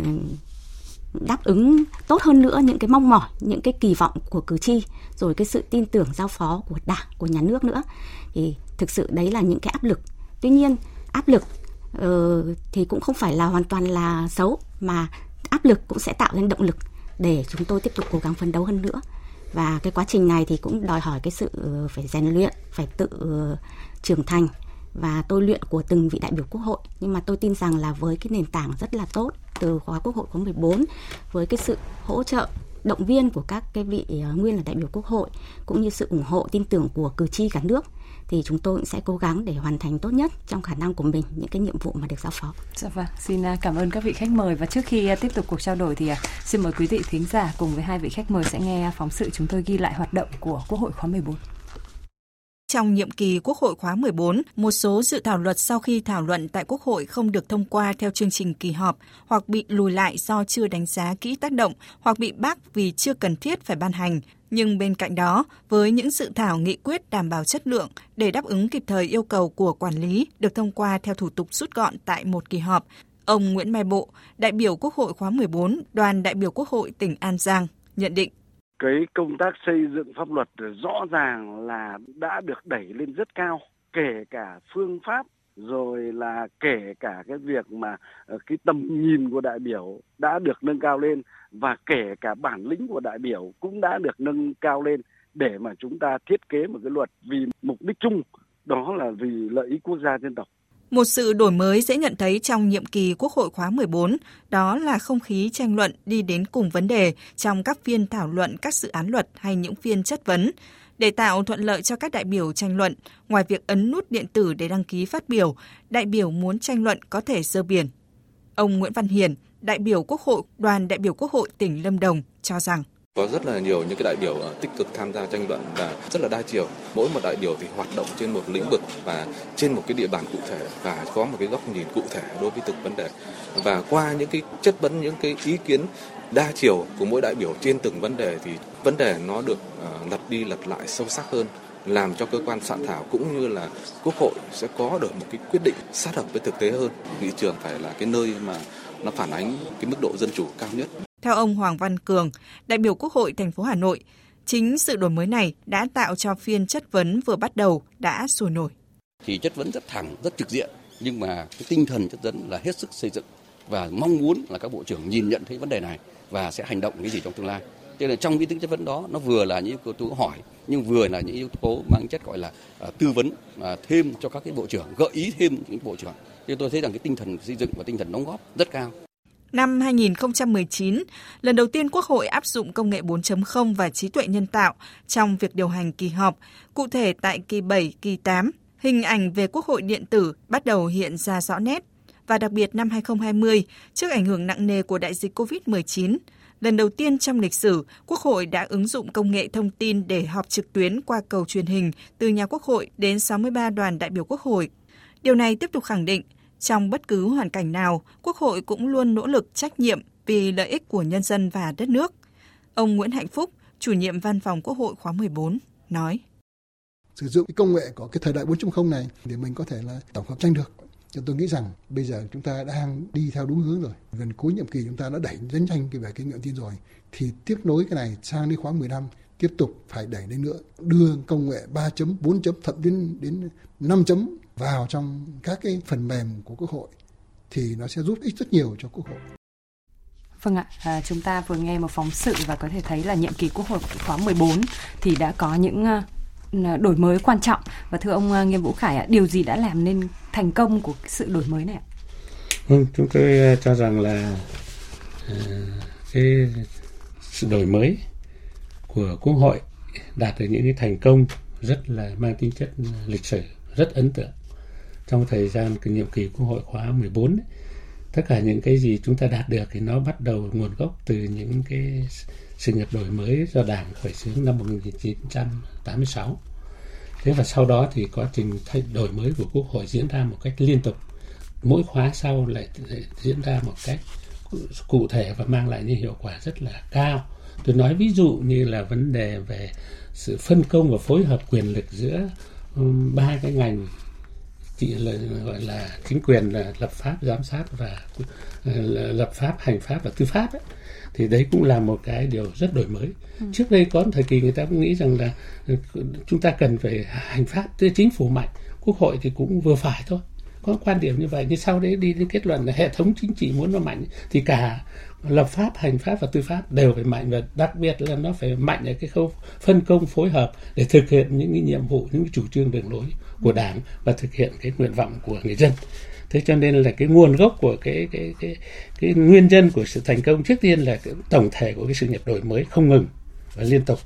đáp ứng tốt hơn nữa những cái mong mỏi, những cái kỳ vọng của cử tri rồi cái sự tin tưởng giao phó của Đảng, của nhà nước nữa. Thì thực sự đấy là những cái áp lực. Tuy nhiên, áp lực uh, thì cũng không phải là hoàn toàn là xấu mà áp lực cũng sẽ tạo nên động lực để chúng tôi tiếp tục cố gắng phấn đấu hơn nữa. Và cái quá trình này thì cũng đòi hỏi cái sự ờ, phải rèn luyện, phải tự ờ, trưởng thành. Và tôi luyện của từng vị đại biểu quốc hội. Nhưng mà tôi tin rằng là với cái nền tảng rất là tốt từ khóa quốc hội khóa 14 với cái sự hỗ trợ, động viên của các cái vị ờ, nguyên là đại biểu quốc hội, cũng như sự ủng hộ, tin tưởng của cử tri cả nước thì chúng tôi cũng sẽ cố gắng để hoàn thành tốt nhất trong khả năng của mình những cái nhiệm vụ mà được giao phó.
Dạ vâng, xin à, cảm ơn các vị khách mời và trước khi à, tiếp tục cuộc trao đổi thì à, xin mời quý vị thính giả cùng với hai vị khách mời sẽ nghe phóng sự chúng tôi ghi lại hoạt động của Quốc hội khóa 14.
Trong nhiệm kỳ Quốc hội khóa 14, một số dự thảo luật sau khi thảo luận tại Quốc hội không được thông qua theo chương trình kỳ họp hoặc bị lùi lại do chưa đánh giá kỹ tác động hoặc bị bác vì chưa cần thiết phải ban hành. Nhưng bên cạnh đó, với những dự thảo nghị quyết đảm bảo chất lượng để đáp ứng kịp thời yêu cầu của quản lý được thông qua theo thủ tục rút gọn tại một kỳ họp, ông Nguyễn Mai Bộ, đại biểu Quốc hội khóa 14, đoàn đại biểu Quốc hội tỉnh An Giang, nhận định.
Cái công tác xây dựng pháp luật rõ ràng là đã được đẩy lên rất cao kể cả phương pháp rồi là kể cả cái việc mà ờ, cái tầm nhìn của đại biểu đã được nâng cao lên và kể cả bản lĩnh của đại biểu cũng đã được nâng cao lên để mà chúng ta thiết kế một cái luật vì mục đích chung đó là vì lợi ích quốc gia dân tộc
một sự đổi mới dễ nhận thấy trong nhiệm kỳ Quốc hội khóa 14, đó là không khí tranh luận đi đến cùng vấn đề trong các phiên thảo luận các dự án luật hay những phiên chất vấn. Để tạo thuận lợi cho các đại biểu tranh luận, ngoài việc ấn nút điện tử để đăng ký phát biểu, đại biểu muốn tranh luận có thể dơ biển. Ông Nguyễn Văn Hiền, đại biểu Quốc hội, đoàn đại biểu Quốc hội tỉnh Lâm Đồng cho rằng
có rất là nhiều những cái đại biểu ờ, tích cực tham gia tranh luận và rất là đa chiều. Mỗi một đại biểu thì hoạt động trên một lĩnh vực và trên một cái địa bàn cụ thể và có một cái góc nhìn cụ thể đối với từng vấn đề. Và qua những cái chất vấn, những cái ý kiến đa chiều của mỗi đại biểu trên từng vấn đề thì vấn đề nó được ờ, lật đi lật lại sâu sắc hơn, làm cho cơ quan soạn thảo cũng như là quốc hội sẽ có được một cái quyết định sát hợp với thực tế hơn nghị trường phải là cái nơi mà nó phản ánh cái mức độ dân chủ cao nhất
theo ông Hoàng Văn Cường, đại biểu Quốc hội thành phố Hà Nội, chính sự đổi mới này đã tạo cho phiên chất vấn vừa bắt đầu đã sôi nổi.
Thì chất vấn rất thẳng, rất trực diện, nhưng mà cái tinh thần chất vấn là hết sức xây dựng và mong muốn là các bộ trưởng nhìn nhận thấy vấn đề này và sẽ hành động cái gì trong tương lai. Cho nên trong cái tính chất vấn đó nó vừa là những yếu tố hỏi nhưng vừa là những yếu tố mang chất gọi là uh, tư vấn uh, thêm cho các cái bộ trưởng, gợi ý thêm những bộ trưởng. Thì tôi thấy rằng cái tinh thần xây dựng và tinh thần đóng góp rất cao.
Năm 2019, lần đầu tiên Quốc hội áp dụng công nghệ 4.0 và trí tuệ nhân tạo trong việc điều hành kỳ họp, cụ thể tại kỳ 7, kỳ 8, hình ảnh về Quốc hội điện tử bắt đầu hiện ra rõ nét. Và đặc biệt năm 2020, trước ảnh hưởng nặng nề của đại dịch COVID-19, lần đầu tiên trong lịch sử, Quốc hội đã ứng dụng công nghệ thông tin để họp trực tuyến qua cầu truyền hình từ nhà Quốc hội đến 63 đoàn đại biểu Quốc hội. Điều này tiếp tục khẳng định trong bất cứ hoàn cảnh nào, Quốc hội cũng luôn nỗ lực trách nhiệm vì lợi ích của nhân dân và đất nước. Ông Nguyễn Hạnh Phúc, chủ nhiệm văn phòng Quốc hội khóa 14, nói.
Sử dụng cái công nghệ của cái thời đại 4.0 này để mình có thể là tổng hợp tranh được. Cho tôi nghĩ rằng bây giờ chúng ta đang đi theo đúng hướng rồi. Gần cuối nhiệm kỳ chúng ta đã đẩy rất nhanh cái về kinh nghiệm tin rồi. Thì tiếp nối cái này sang đến khóa 15 tiếp tục phải đẩy lên nữa đưa công nghệ 3 chấm 4 chấm thậm đến đến 5 chấm vào trong các cái phần mềm của quốc hội thì nó sẽ giúp ích rất nhiều cho quốc hội.
Vâng ạ, à, chúng ta vừa nghe một phóng sự và có thể thấy là nhiệm kỳ quốc hội khóa 14 thì đã có những uh, đổi mới quan trọng và thưa ông uh, Nghiêm Vũ Khải ạ, điều gì đã làm nên thành công của sự đổi mới này ạ?
Vâng, chúng tôi uh, cho rằng là uh, cái sự đổi mới của Quốc hội đạt được những cái thành công rất là mang tính chất lịch sử, rất ấn tượng trong thời gian cái nhiệm kỳ Quốc hội khóa 14 ấy, tất cả những cái gì chúng ta đạt được thì nó bắt đầu nguồn gốc từ những cái sự nghiệp đổi mới do Đảng khởi xướng năm 1986. Thế và sau đó thì quá trình thay đổi mới của Quốc hội diễn ra một cách liên tục. Mỗi khóa sau lại diễn ra một cách cụ thể và mang lại những hiệu quả rất là cao tôi nói ví dụ như là vấn đề về sự phân công và phối hợp quyền lực giữa um, ba cái ngành chỉ là gọi là chính quyền là lập pháp giám sát và uh, lập pháp hành pháp và tư pháp ấy. Thì đấy cũng là một cái điều rất đổi mới. Ừ. trước đây có thời kỳ người ta cũng nghĩ rằng là uh, chúng ta cần phải hành pháp tức chính phủ mạnh quốc hội thì cũng vừa phải thôi. Có quan điểm như vậy nhưng sau đấy đi đến kết luận là hệ thống chính trị muốn nó mạnh thì cả lập pháp hành pháp và tư pháp đều phải mạnh. Và đặc biệt là nó phải mạnh ở cái khâu phân công phối hợp để thực hiện những cái nhiệm vụ những cái chủ trương đường lối của đảng và thực hiện cái nguyện vọng của người dân. Thế cho nên là cái nguồn gốc của cái cái cái cái nguyên nhân của sự thành công trước tiên là cái tổng thể của cái sự nghiệp đổi mới không ngừng và liên tục.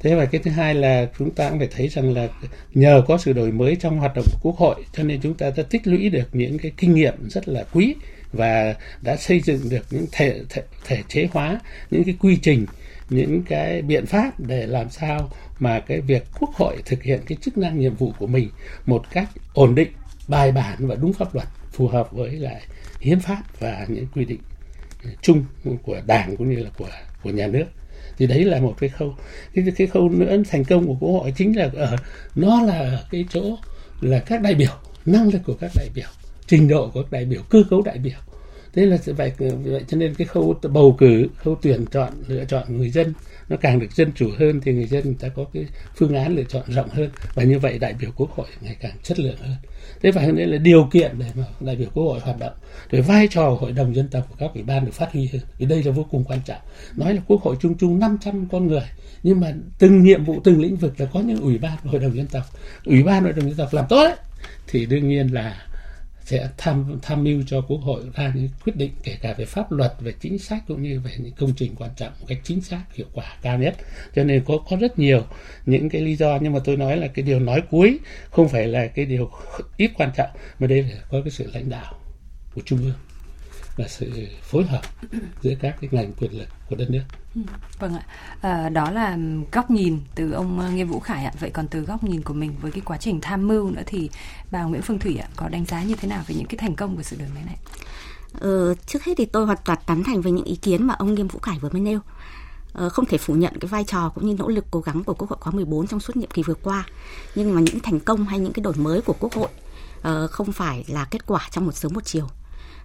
Thế và cái thứ hai là chúng ta cũng phải thấy rằng là nhờ có sự đổi mới trong hoạt động của quốc hội cho nên chúng ta đã tích lũy được những cái kinh nghiệm rất là quý và đã xây dựng được những thể, thể thể chế hóa những cái quy trình những cái biện pháp để làm sao mà cái việc quốc hội thực hiện cái chức năng nhiệm vụ của mình một cách ổn định, bài bản và đúng pháp luật, phù hợp với lại hiến pháp và những quy định chung của đảng cũng như là của của nhà nước. Thì đấy là một cái khâu. Cái cái khâu nữa thành công của quốc hội chính là ở, nó là ở cái chỗ là các đại biểu, năng lực của các đại biểu, trình độ của các đại biểu, cơ cấu đại biểu thế là vậy vậy cho nên cái khâu bầu cử khâu tuyển chọn lựa chọn người dân nó càng được dân chủ hơn thì người dân người ta có cái phương án lựa chọn rộng hơn. Và như vậy đại biểu quốc hội ngày càng chất lượng hơn. Thế và nên là điều kiện để mà đại biểu quốc hội hoạt động. Rồi vai trò hội đồng dân tộc của các ủy ban được phát huy hơn. Thì đây là vô cùng quan trọng. Nói là quốc hội chung chung 500 con người. Nhưng mà từng nhiệm vụ từng lĩnh vực là có những ủy ban hội đồng dân tộc. Ủy ban hội đồng dân tộc làm tốt ấy, thì đương nhiên là sẽ tham tham mưu cho quốc hội ra những quyết định, kể cả về pháp luật, về chính sách, cũng như về những công trình quan trọng một cách chính xác, hiệu quả, cao nhất. Cho nên có có rất nhiều những cái lý do, nhưng mà tôi nói là cái điều nói cuối không phải là cái điều ít quan trọng, mà đây là có cái sự lãnh đạo của trung ương và sự phối hợp giữa các cái ngành quyền lực của đất nước.
Ừ, vâng ạ, à, đó là góc nhìn từ ông ờ, Nghiêm Vũ Khải ạ. Vậy còn từ góc nhìn của mình với cái quá trình tham mưu nữa thì bà Nguyễn Phương Thủy ạ có đánh giá như thế nào về những cái thành công của sự đổi mới này?
Ờ, trước hết thì tôi hoàn toàn tán thành với những ý kiến mà ông Nghiêm Vũ Khải vừa mới nêu. Ờ, không thể phủ nhận cái vai trò cũng như nỗ lực cố gắng của Quốc hội khóa 14 trong suốt nhiệm kỳ vừa qua. Nhưng mà những thành công hay những cái đổi mới của Quốc hội uh, không phải là kết quả trong một sớm một chiều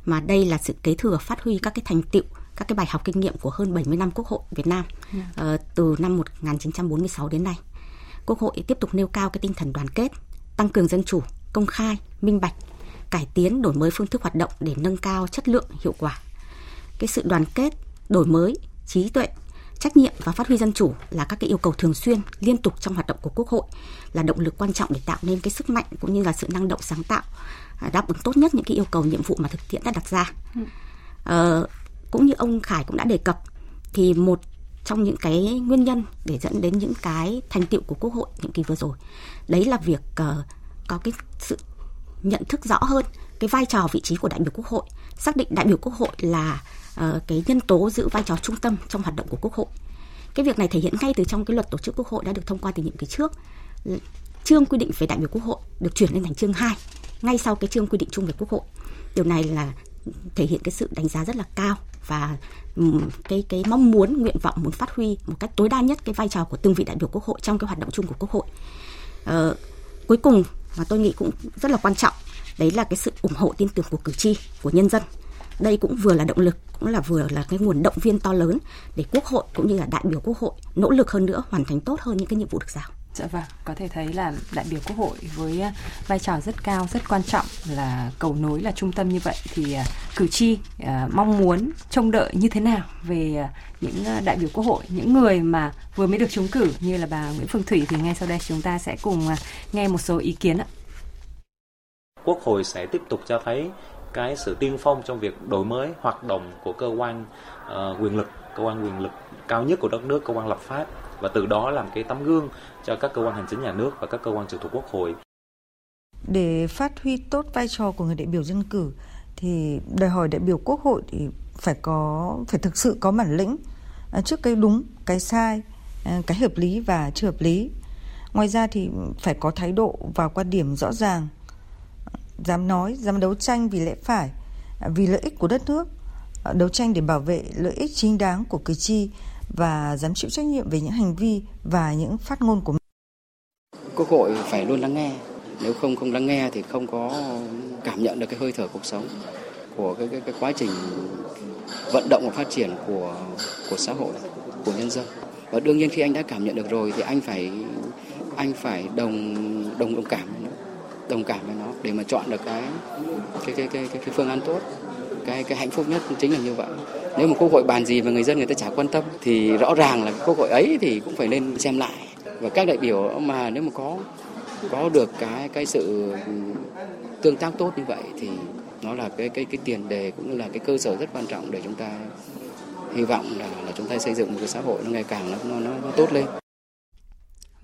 mà đây là sự kế thừa phát huy các cái thành tựu các cái bài học kinh nghiệm của hơn 70 năm Quốc hội Việt Nam yeah. Dạ. uh, từ năm 1946 đến nay. Quốc hội tiếp tục nêu cao cái tinh thần đoàn kết, tăng cường dân chủ, công khai, minh bạch, cải tiến đổi mới phương thức hoạt động để nâng cao chất lượng hiệu quả. Cái sự đoàn kết, đổi mới, trí tuệ, trách nhiệm và phát huy dân chủ là các cái yêu cầu thường xuyên, liên tục trong hoạt động của Quốc hội là động lực quan trọng để tạo nên cái sức mạnh cũng như là sự năng động sáng tạo À, đáp ứng tốt nhất những cái yêu cầu nhiệm vụ mà thực tiễn đã đặt ra. Ừ. Ờ, cũng như ông Khải cũng đã đề cập thì một trong những cái nguyên nhân để dẫn đến những cái thành tiệu của Quốc hội nhiệm kỳ vừa rồi đấy là việc uh, có cái sự nhận thức rõ hơn cái vai trò vị trí của đại biểu Quốc hội xác định đại biểu Quốc hội là uh, cái nhân tố giữ vai trò trung tâm trong hoạt động của Quốc hội. Cái việc này thể hiện ngay từ trong cái luật tổ chức Quốc hội đã được thông qua từ nhiệm kỳ trước. Chương quy định về đại biểu Quốc hội được chuyển lên thành chương 2 ngay sau cái chương quy định chung về quốc hội. Điều này là thể hiện cái sự đánh giá rất là cao và cái cái mong muốn nguyện vọng muốn phát huy một cách tối đa nhất cái vai trò của từng vị đại biểu quốc hội trong cái hoạt động chung của quốc hội. Ờ, cuối cùng mà tôi nghĩ cũng rất là quan trọng đấy là cái sự ủng hộ tin tưởng của cử tri của nhân dân đây cũng vừa là động lực cũng là vừa là cái nguồn động viên to lớn để quốc hội cũng như là đại biểu quốc hội nỗ lực hơn nữa hoàn thành tốt hơn những cái nhiệm vụ được giao
Dạ vâng, có thể thấy là đại biểu Quốc hội với à, vai trò rất cao, rất quan trọng là cầu nối là trung tâm như vậy thì à, cử tri à, mong muốn trông đợi như thế nào về những đại biểu Quốc hội, những người mà vừa mới được trúng cử như là bà Nguyễn Phương Thủy thì ngay sau đây chúng ta sẽ cùng nghe một số ý kiến ạ.
Quốc hội sẽ tiếp tục cho thấy cái sự tiên phong trong việc đổi mới hoạt động của cơ quan uh, quyền lực, cơ quan quyền lực cao nhất của đất nước, cơ quan lập pháp và từ đó làm cái tấm gương cho các cơ quan hành chính nhà nước và các cơ quan trực thuộc quốc hội.
Để phát huy tốt vai trò của người đại biểu dân cử thì đòi hỏi đại biểu quốc hội thì phải có phải thực sự có bản lĩnh à, trước cái đúng, cái sai, à, cái hợp lý và chưa hợp lý. Ngoài ra thì phải có thái độ và quan điểm rõ ràng, dám nói, dám đấu tranh vì lẽ phải, à, vì lợi ích của đất nước, à, đấu tranh để bảo vệ lợi ích chính đáng của cử tri và dám chịu trách nhiệm về những hành vi và những phát ngôn của mình.
Quốc hội phải luôn lắng nghe, nếu không không lắng nghe thì không có cảm nhận được cái hơi thở cuộc sống của cái cái, cái quá trình vận động và phát triển của của xã hội, của nhân dân. Và đương nhiên khi anh đã cảm nhận được rồi thì anh phải anh phải đồng đồng đồng cảm với nó, đồng cảm với nó để mà chọn được cái cái cái cái cái, cái phương án tốt. Cái cái hạnh phúc nhất chính là như vậy. Nếu mà quốc hội bàn gì mà người dân người ta chả quan tâm thì rõ ràng là quốc hội ấy thì cũng phải lên xem lại. Và các đại biểu mà nếu mà có có được cái cái sự tương tác tốt như vậy thì nó là cái cái cái tiền đề cũng là cái cơ sở rất quan trọng để chúng ta hy vọng là là chúng ta xây dựng một cái xã hội nó ngày càng nó nó, nó tốt lên.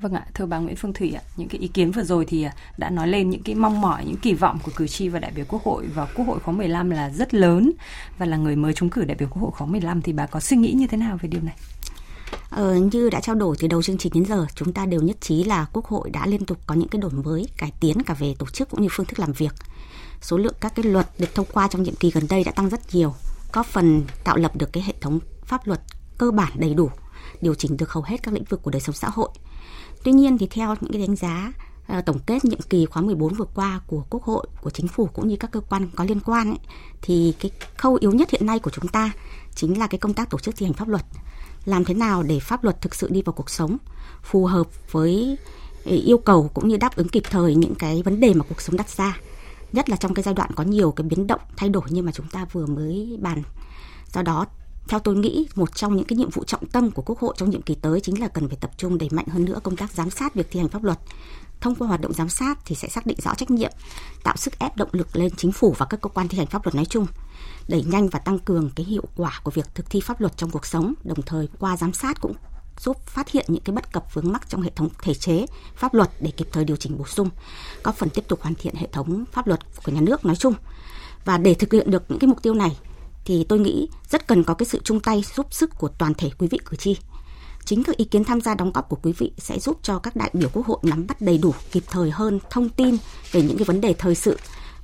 Vâng ạ, thưa bà Nguyễn Phương Thủy ạ, những cái ý kiến vừa rồi thì à, đã nói lên những cái mong mỏi, những kỳ vọng của cử tri và đại biểu Quốc hội vào Quốc hội khóa 15 là rất lớn và là người mới trúng cử đại biểu Quốc hội khóa 15 thì bà có suy nghĩ như thế nào về điều này?
Ờ, như đã trao đổi từ đầu chương trình đến giờ, chúng ta đều nhất trí là Quốc hội đã liên tục có những cái đổi mới, cải tiến cả về tổ chức cũng như phương thức làm việc. Số lượng các cái luật được thông qua trong nhiệm kỳ gần đây đã tăng rất nhiều, có phần tạo lập được cái hệ thống pháp luật cơ bản đầy đủ, điều chỉnh được hầu hết các lĩnh vực của đời sống xã hội Tuy nhiên thì theo những cái đánh giá ờ, tổng kết nhiệm kỳ khóa 14 vừa qua của Quốc hội, của chính phủ cũng như các cơ quan có liên quan ấy, thì cái khâu yếu nhất hiện nay của chúng ta chính là cái công tác tổ chức thi hành pháp luật. Làm thế nào để pháp luật thực sự đi vào cuộc sống, phù hợp với ờ, yêu cầu cũng như đáp ứng kịp thời những cái vấn đề mà cuộc sống đặt ra. Nhất là trong cái giai đoạn có nhiều cái biến động thay đổi như mà chúng ta vừa mới bàn. Do đó theo tôi nghĩ một trong những cái nhiệm vụ trọng tâm của Quốc hội trong nhiệm kỳ tới chính là cần phải tập trung đẩy mạnh hơn nữa công tác giám sát việc thi hành pháp luật. Thông qua hoạt động giám sát thì sẽ xác định rõ trách nhiệm, tạo sức ép động lực lên chính phủ và các cơ quan thi hành pháp luật nói chung, đẩy nhanh và tăng cường cái hiệu quả của việc thực thi pháp luật trong cuộc sống, đồng thời qua giám sát cũng giúp phát hiện những cái bất cập vướng mắc trong hệ thống thể chế pháp luật để kịp thời điều chỉnh bổ sung, góp phần tiếp tục hoàn thiện hệ thống pháp luật của nhà nước nói chung. Và để thực hiện được những cái mục tiêu này thì tôi nghĩ rất cần có cái sự chung tay giúp sức của toàn thể quý vị cử tri. Chính các ý kiến tham gia đóng góp của quý vị sẽ giúp cho các đại biểu quốc hội nắm bắt đầy đủ, kịp thời hơn thông tin về những cái vấn đề thời sự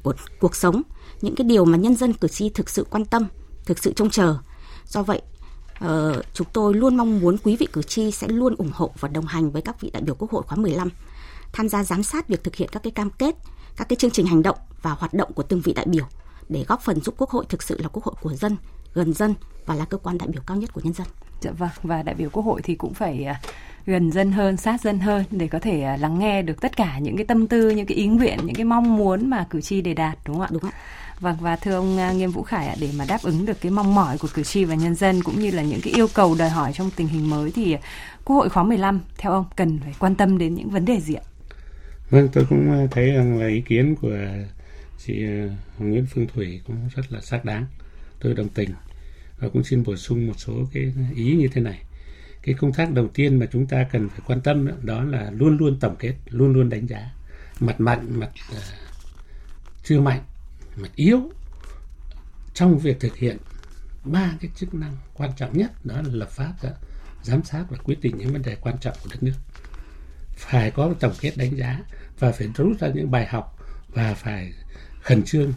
của cuộc sống, những cái điều mà nhân dân cử tri thực sự quan tâm, thực sự trông chờ. Do vậy, Ờ, chúng tôi luôn mong muốn quý vị cử tri sẽ luôn ủng hộ và đồng hành với các vị đại biểu Quốc hội khóa 15, tham gia giám sát việc thực hiện các cái cam kết, các cái chương trình hành động và hoạt động của từng vị đại biểu để góp phần giúp Quốc hội thực sự là Quốc hội của dân, gần dân và là cơ quan đại biểu cao nhất của nhân dân.
Dạ vâng, và đại biểu Quốc hội thì cũng phải à, gần dân hơn, sát dân hơn để có thể à, lắng nghe được tất cả những cái tâm tư, những cái ý nguyện, những cái mong muốn mà cử tri đề đạt đúng không ạ?
Đúng ạ.
Vâng và thưa ông à, Nghiêm Vũ Khải ạ, để mà đáp ứng được cái mong mỏi của cử tri và nhân dân cũng như là những cái yêu cầu đòi hỏi trong tình hình mới thì Quốc hội khóa 15 theo ông cần phải quan tâm đến những vấn đề gì ạ?
Vâng, tôi cũng thấy rằng là ý kiến của chị ờ, Nguyễn Phương Thủy cũng rất là xác đáng. Tôi đồng tình và cũng xin bổ sung một số cái ý như thế này. Cái công tác đầu tiên mà chúng ta cần phải quan tâm đó là luôn luôn tổng kết luôn luôn đánh giá. Mặt mạnh mặt uh, chưa mạnh mặt yếu. Trong việc thực hiện ba cái chức năng quan trọng nhất đó là lập pháp giám sát và quyết định những vấn đề quan trọng của đất nước. Phải có tổng kết đánh giá và phải rút ra những bài học và phải khẩn trương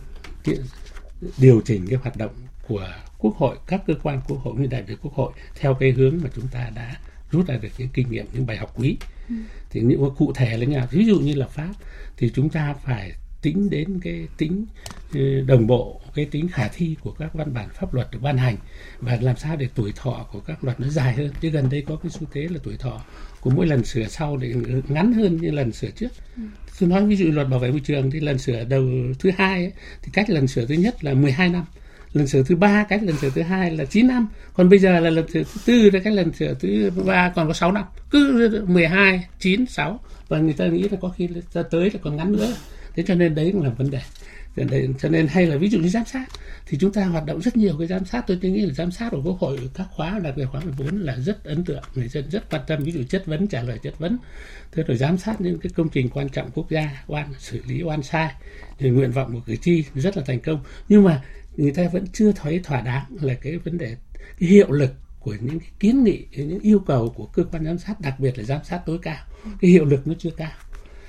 điều chỉnh cái hoạt động của quốc hội các cơ quan quốc hội như đại biểu quốc hội theo cái hướng mà chúng ta đã rút ra được những kinh nghiệm những bài học quý ừ. thì những cụ thể là như ví dụ như là pháp thì chúng ta phải tính đến cái tính ừ, đồng bộ cái tính khả thi của các văn bản pháp luật được ban hành và làm sao để tuổi thọ của các luật nó dài hơn. Chứ gần đây có cái xu thế là tuổi thọ của mỗi lần sửa sau để ngắn hơn như lần sửa trước. Ừ. tôi nói ví dụ luật bảo vệ môi trường thì lần sửa đầu thứ hai ấy, thì cách lần sửa thứ nhất là 12 năm lần sửa thứ ba cách lần sửa thứ hai là 9 năm còn bây giờ là lần sửa thứ tư là cách lần sửa thứ ba còn có 6 năm. Cứ 12 9 6 và người ta nghĩ là có khi ra tới là còn ngắn nữa thế cho nên đấy cũng là vấn đề. Cho nên hay là ví dụ như giám sát, thì chúng ta hoạt động rất nhiều cái giám sát. Tôi nghĩ là giám sát của quốc hội, các khóa, đặc biệt khóa 14 là rất ấn tượng. Người dân rất quan tâm, ví dụ chất vấn, trả lời chất vấn. Thế rồi giám sát những cái công trình quan trọng quốc gia, oan, xử lý oan sai thì nguyện vọng của cử tri, rất là thành công. Nhưng mà người ta vẫn chưa thấy thỏa đáng là cái vấn đề, cái hiệu lực của những cái kiến nghị, những yêu cầu của cơ quan giám sát, đặc biệt là giám sát tối cao. Cái hiệu lực nó chưa cao.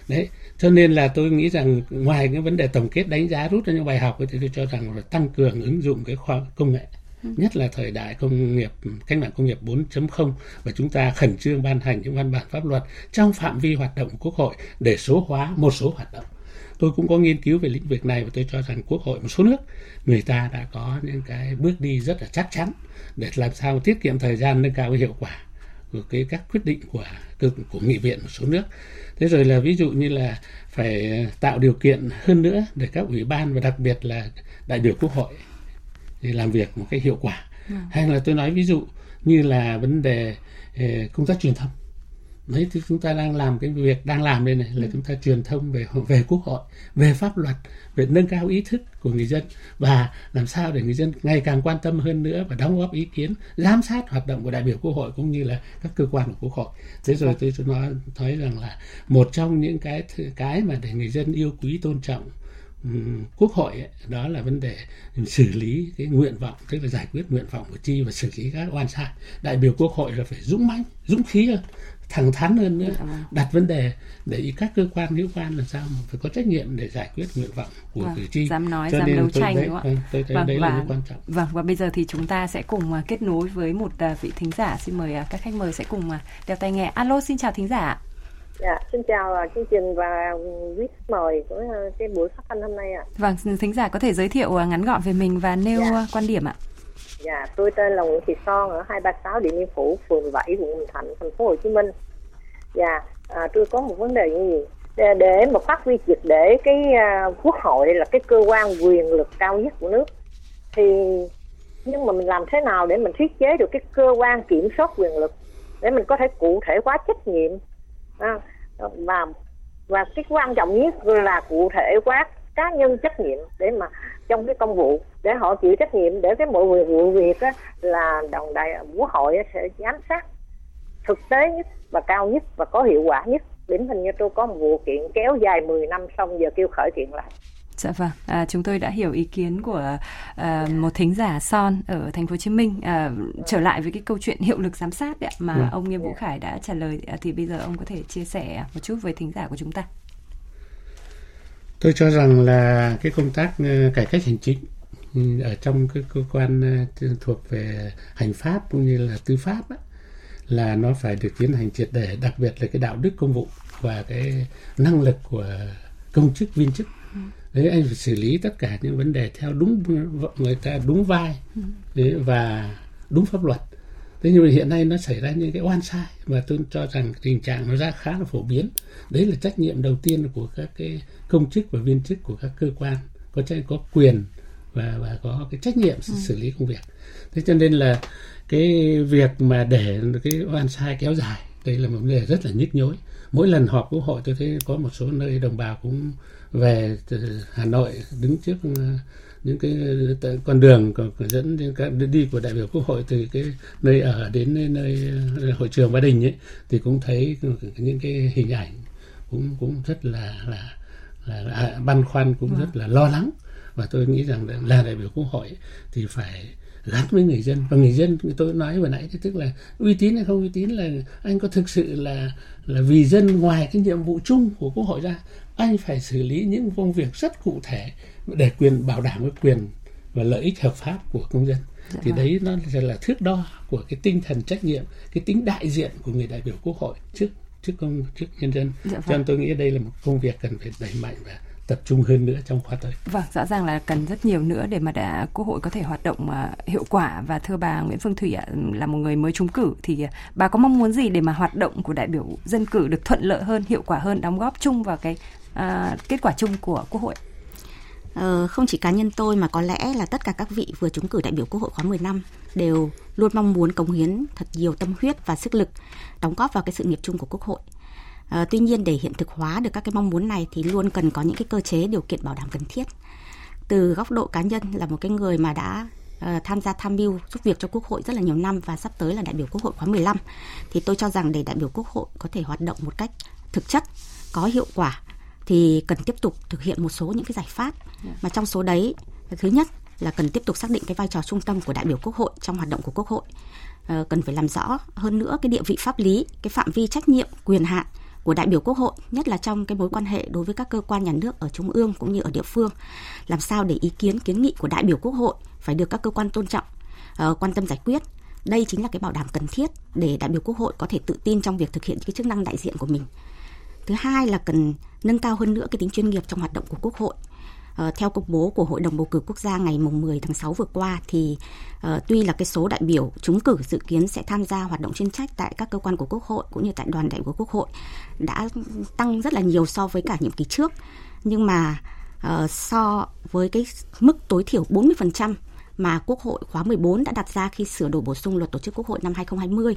Đấy cho nên là tôi nghĩ rằng ngoài cái vấn đề tổng kết đánh giá rút ra những bài học thì tôi cho rằng là tăng cường ứng dụng cái khoa công nghệ nhất là thời đại công nghiệp cách mạng công nghiệp 4.0 và chúng ta khẩn trương ban hành những văn bản pháp luật trong phạm vi hoạt động của quốc hội để số hóa một số hoạt động. Tôi cũng có nghiên cứu về lĩnh vực này và tôi cho rằng quốc hội một số nước người ta đã có những cái bước đi rất là chắc chắn để làm sao tiết kiệm thời gian nâng cao hiệu quả cái các quyết định của của nghị viện một số nước. Thế rồi là ví dụ như là phải tạo điều kiện hơn nữa để các ủy ban và đặc biệt là đại biểu quốc hội để làm việc một cách hiệu quả. Ừ. hay là tôi nói ví dụ như là vấn đề ờ, công tác truyền thông đấy thì chúng ta đang làm cái việc đang làm đây này là ừ. chúng ta truyền thông về về quốc hội về pháp luật về nâng cao ý thức của người dân và làm sao để người dân ngày càng quan tâm hơn nữa và đóng góp ý kiến giám sát hoạt động của đại biểu quốc hội cũng như là các cơ quan của quốc hội thế rồi tôi nói nói rằng là một trong những cái cái mà để người dân yêu quý tôn trọng quốc hội ấy, đó là vấn đề xử lý cái nguyện vọng tức là giải quyết nguyện vọng của chi và xử lý các oan sai đại biểu quốc hội là phải dũng mãnh dũng khí hơn thẳng thắn hơn nữa dạ vâng. đặt vấn đề để các cơ quan hữu quan làm sao mà phải có trách nhiệm để giải quyết nguyện vọng của vâng, cử tri
dám nói Cho dám đấu tranh đấy, đúng không ạ
tôi thấy vâng, đấy và, là quan trọng
vâng và bây giờ thì chúng ta sẽ cùng uh, kết nối với một uh, vị thính giả xin mời uh, các khách mời sẽ cùng đeo tay nghe alo xin chào thính giả
Dạ, xin chào chương trình và quý khách mời của cái buổi phát thanh hôm nay ạ. À.
Vâng, thính giả có thể giới thiệu ngắn gọn về mình và nêu dạ. quan điểm ạ.
Dạ, tôi tên là Nguyễn Thị Son ở 236 Điện Biên Phủ, phường 7, quận Bình Thạnh, thành phố Hồ Chí Minh. Dạ, à, tôi có một vấn đề như gì? Để, để mà phát huy triệt để cái à, quốc hội là cái cơ quan quyền lực cao nhất của nước thì nhưng mà mình làm thế nào để mình thiết chế được cái cơ quan kiểm soát quyền lực để mình có thể cụ thể hóa trách nhiệm à, và và cái quan trọng nhất là cụ thể hóa cá nhân trách nhiệm để mà trong cái công vụ để họ chịu trách nhiệm để cái mọi vụ việc á, là đồng đại quốc hội sẽ giám sát thực tế nhất và cao nhất và có hiệu quả nhất. Điển hình như tôi có một vụ kiện kéo dài 10 năm xong giờ kêu khởi kiện lại.
Dạ vâng, à, chúng tôi đã hiểu ý kiến của à, một thính giả Son ở thành phố Hồ Chí Minh. À, trở lại với cái câu chuyện hiệu lực giám sát đấy, mà ừ. ông Nghiêm Vũ Khải đã trả lời. À, thì bây giờ ông có thể chia sẻ một chút với thính giả của chúng ta.
Tôi cho rằng là cái công tác ờ, cải cách hành chính ở trong cái cơ quan ờ, thuộc về hành pháp cũng như là tư pháp á là nó phải được tiến hành triệt để đặc biệt là cái đạo đức công vụ và cái năng lực của công chức viên chức. Đấy anh phải xử lý tất cả những vấn đề theo đúng người ta đúng vai đấy, và đúng pháp luật. Thế nhưng mà hiện nay nó xảy ra những cái oan sai và tôi cho rằng tình trạng nó ra khá là phổ biến. Đấy là trách nhiệm đầu tiên của các cái công chức và viên chức của các cơ quan. Có trách có quyền và và có cái trách nhiệm ừ. xử lý công việc. Thế cho nên là cái việc mà để cái oan sai kéo dài đây là một vấn đề rất là nhức nhối. Mỗi lần họp quốc hội tôi thấy có một số nơi đồng bào cũng về từ Hà Nội đứng trước những cái con đường dẫn đến các đi của đại biểu quốc hội từ cái nơi ở đến nơi hội trường Ba Đình ấy thì cũng thấy những cái hình ảnh cũng cũng rất là là là, là băn khoăn cũng rất là lo lắng và tôi nghĩ rằng là đại biểu quốc hội thì phải gắn với người dân và người dân tôi nói vừa nãy tức là uy tín hay không uy tín là anh có thực sự là là vì dân ngoài cái nhiệm vụ chung của quốc hội ra anh phải xử lý những công việc rất cụ thể để quyền bảo đảm cái quyền và lợi ích hợp pháp của công dân dạ thì vâng. đấy nó là thước đo của cái tinh thần trách nhiệm cái tính đại diện của người đại biểu quốc hội trước trước công trước nhân dân dạ vâng. cho nên tôi nghĩ đây là một công việc cần phải đẩy mạnh và tập trung hơn nữa trong khóa tới.
Vâng, rõ ràng là cần rất nhiều nữa để mà đã Quốc hội có thể hoạt động uh, hiệu quả và thưa bà Nguyễn Phương Thủy ạ, là một người mới trúng cử thì uh, bà có mong muốn gì để mà hoạt động của đại biểu dân cử được thuận lợi hơn, hiệu quả hơn, đóng góp chung vào cái uh, kết quả chung của Quốc hội?
Ờ, không chỉ cá nhân tôi mà có lẽ là tất cả các vị vừa trúng cử đại biểu Quốc hội khóa 10 năm đều luôn mong muốn cống hiến thật nhiều tâm huyết và sức lực đóng góp vào cái sự nghiệp chung của Quốc hội. À, tuy nhiên để hiện thực hóa được các cái mong muốn này thì luôn cần có những cái cơ chế điều kiện bảo đảm cần thiết. Từ góc độ cá nhân là một cái người mà đã uh, tham gia tham mưu giúp việc cho Quốc hội rất là nhiều năm và sắp tới là đại biểu Quốc hội khóa 15 thì tôi cho rằng để đại biểu Quốc hội có thể hoạt động một cách thực chất, có hiệu quả thì cần tiếp tục thực hiện một số những cái giải pháp dạ. mà trong số đấy thứ nhất là cần tiếp tục xác định cái vai trò trung tâm của đại biểu Quốc hội trong hoạt động của Quốc hội. À, cần phải làm rõ hơn nữa cái địa vị pháp lý, cái phạm vi trách nhiệm, quyền hạn của đại biểu Quốc hội, nhất là trong cái mối quan hệ đối với các cơ quan nhà nước ở trung ương cũng như ở địa phương, làm sao để ý kiến kiến nghị của đại biểu Quốc hội phải được các cơ quan tôn trọng, ờ, quan tâm giải quyết. Đây chính là cái bảo đảm cần thiết để đại biểu Quốc hội có thể tự tin trong việc thực hiện cái chức năng đại diện của mình. Thứ hai là cần nâng cao hơn nữa cái tính chuyên nghiệp trong hoạt động của Quốc hội. Uh, theo công bố của Hội đồng bầu cử quốc gia ngày mùng 10 tháng 6 vừa qua thì uh, tuy là cái số đại biểu trúng cử dự kiến sẽ tham gia hoạt động chuyên trách tại các cơ quan của Quốc hội cũng như tại đoàn đại biểu Quốc hội đã tăng rất là nhiều so với cả nhiệm kỳ trước. Nhưng mà uh, so với cái mức tối thiểu 40% mà Quốc hội khóa 14 đã đặt ra khi sửa đổi bổ sung luật tổ chức Quốc hội năm 2020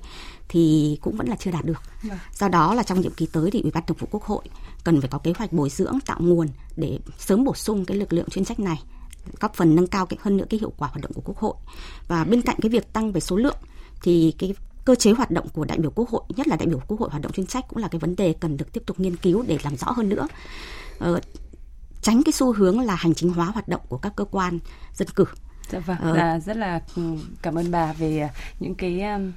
thì cũng vẫn là chưa đạt được. Vâng. Do đó là trong nhiệm kỳ tới thì Ủy ban Thường vụ Quốc hội cần phải có kế hoạch bồi dưỡng tạo nguồn để sớm bổ sung cái lực lượng chuyên trách này góp phần nâng cao cái hơn nữa cái hiệu quả hoạt động của Quốc hội. Và bên cạnh cái việc tăng về số lượng thì cái cơ chế hoạt động của đại biểu Quốc hội, nhất là đại biểu Quốc hội hoạt động chuyên trách cũng là cái vấn đề cần được tiếp tục nghiên cứu để làm rõ hơn nữa. Ờ, tránh cái xu hướng là hành chính hóa hoạt động của các cơ quan dân cử
Dạ vâng, ờ. là rất là ừ, cảm ơn bà về à, những cái um,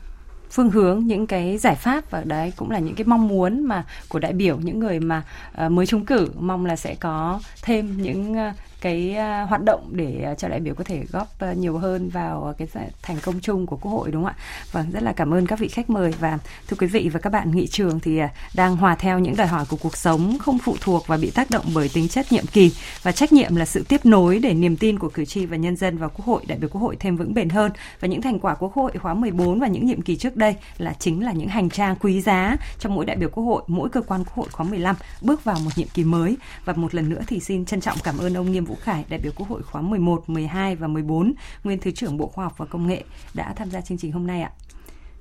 phương hướng những cái giải pháp và đấy cũng là những cái mong muốn mà của đại biểu những người mà uh, mới trúng cử mong là sẽ có thêm những uh, cái à, hoạt động để à, cho đại biểu có thể góp à, nhiều hơn vào cái thành công chung của quốc hội đúng không ạ? Vâng, rất là cảm ơn các vị khách mời. Và thưa quý vị và các bạn nghị trường thì đang hòa theo những đòi hỏi của cuộc sống không phụ thuộc và bị tác động bởi tính chất nhiệm kỳ. Và trách nhiệm là sự tiếp nối để niềm tin của cử tri và nhân dân vào quốc hội đại biểu quốc hội thêm vững bền hơn. Và những thành quả quốc hội khóa 14 và những nhiệm kỳ trước đây là chính là những hành trang quý giá cho mỗi đại biểu quốc hội, mỗi cơ quan quốc hội khóa 15 bước vào một nhiệm kỳ mới. Và một lần nữa thì xin trân trọng cảm ơn ông Nghiêm Vũ Khải, đại biểu Quốc hội khóa 11, 12 và 14, nguyên Thứ trưởng Bộ Khoa học và Công nghệ đã tham gia chương trình hôm nay ạ.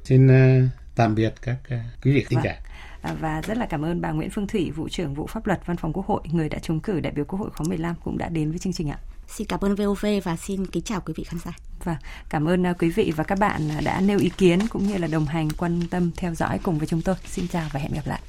Xin uh, tạm biệt các uh, quý vị khán
Vâng.
giả.
À, Và rất là cảm ơn bà Nguyễn Phương Thủy, vụ trưởng vụ pháp luật Văn phòng Quốc hội, người đã trúng cử đại biểu Quốc hội khóa 15 cũng đã đến với chương trình ạ.
Xin cảm ơn VOV và xin kính chào quý vị khán giả.
Và cảm ơn à, quý vị và các bạn đã nêu ý kiến cũng như là đồng hành quan tâm theo dõi cùng với chúng tôi. Xin chào và hẹn gặp lại.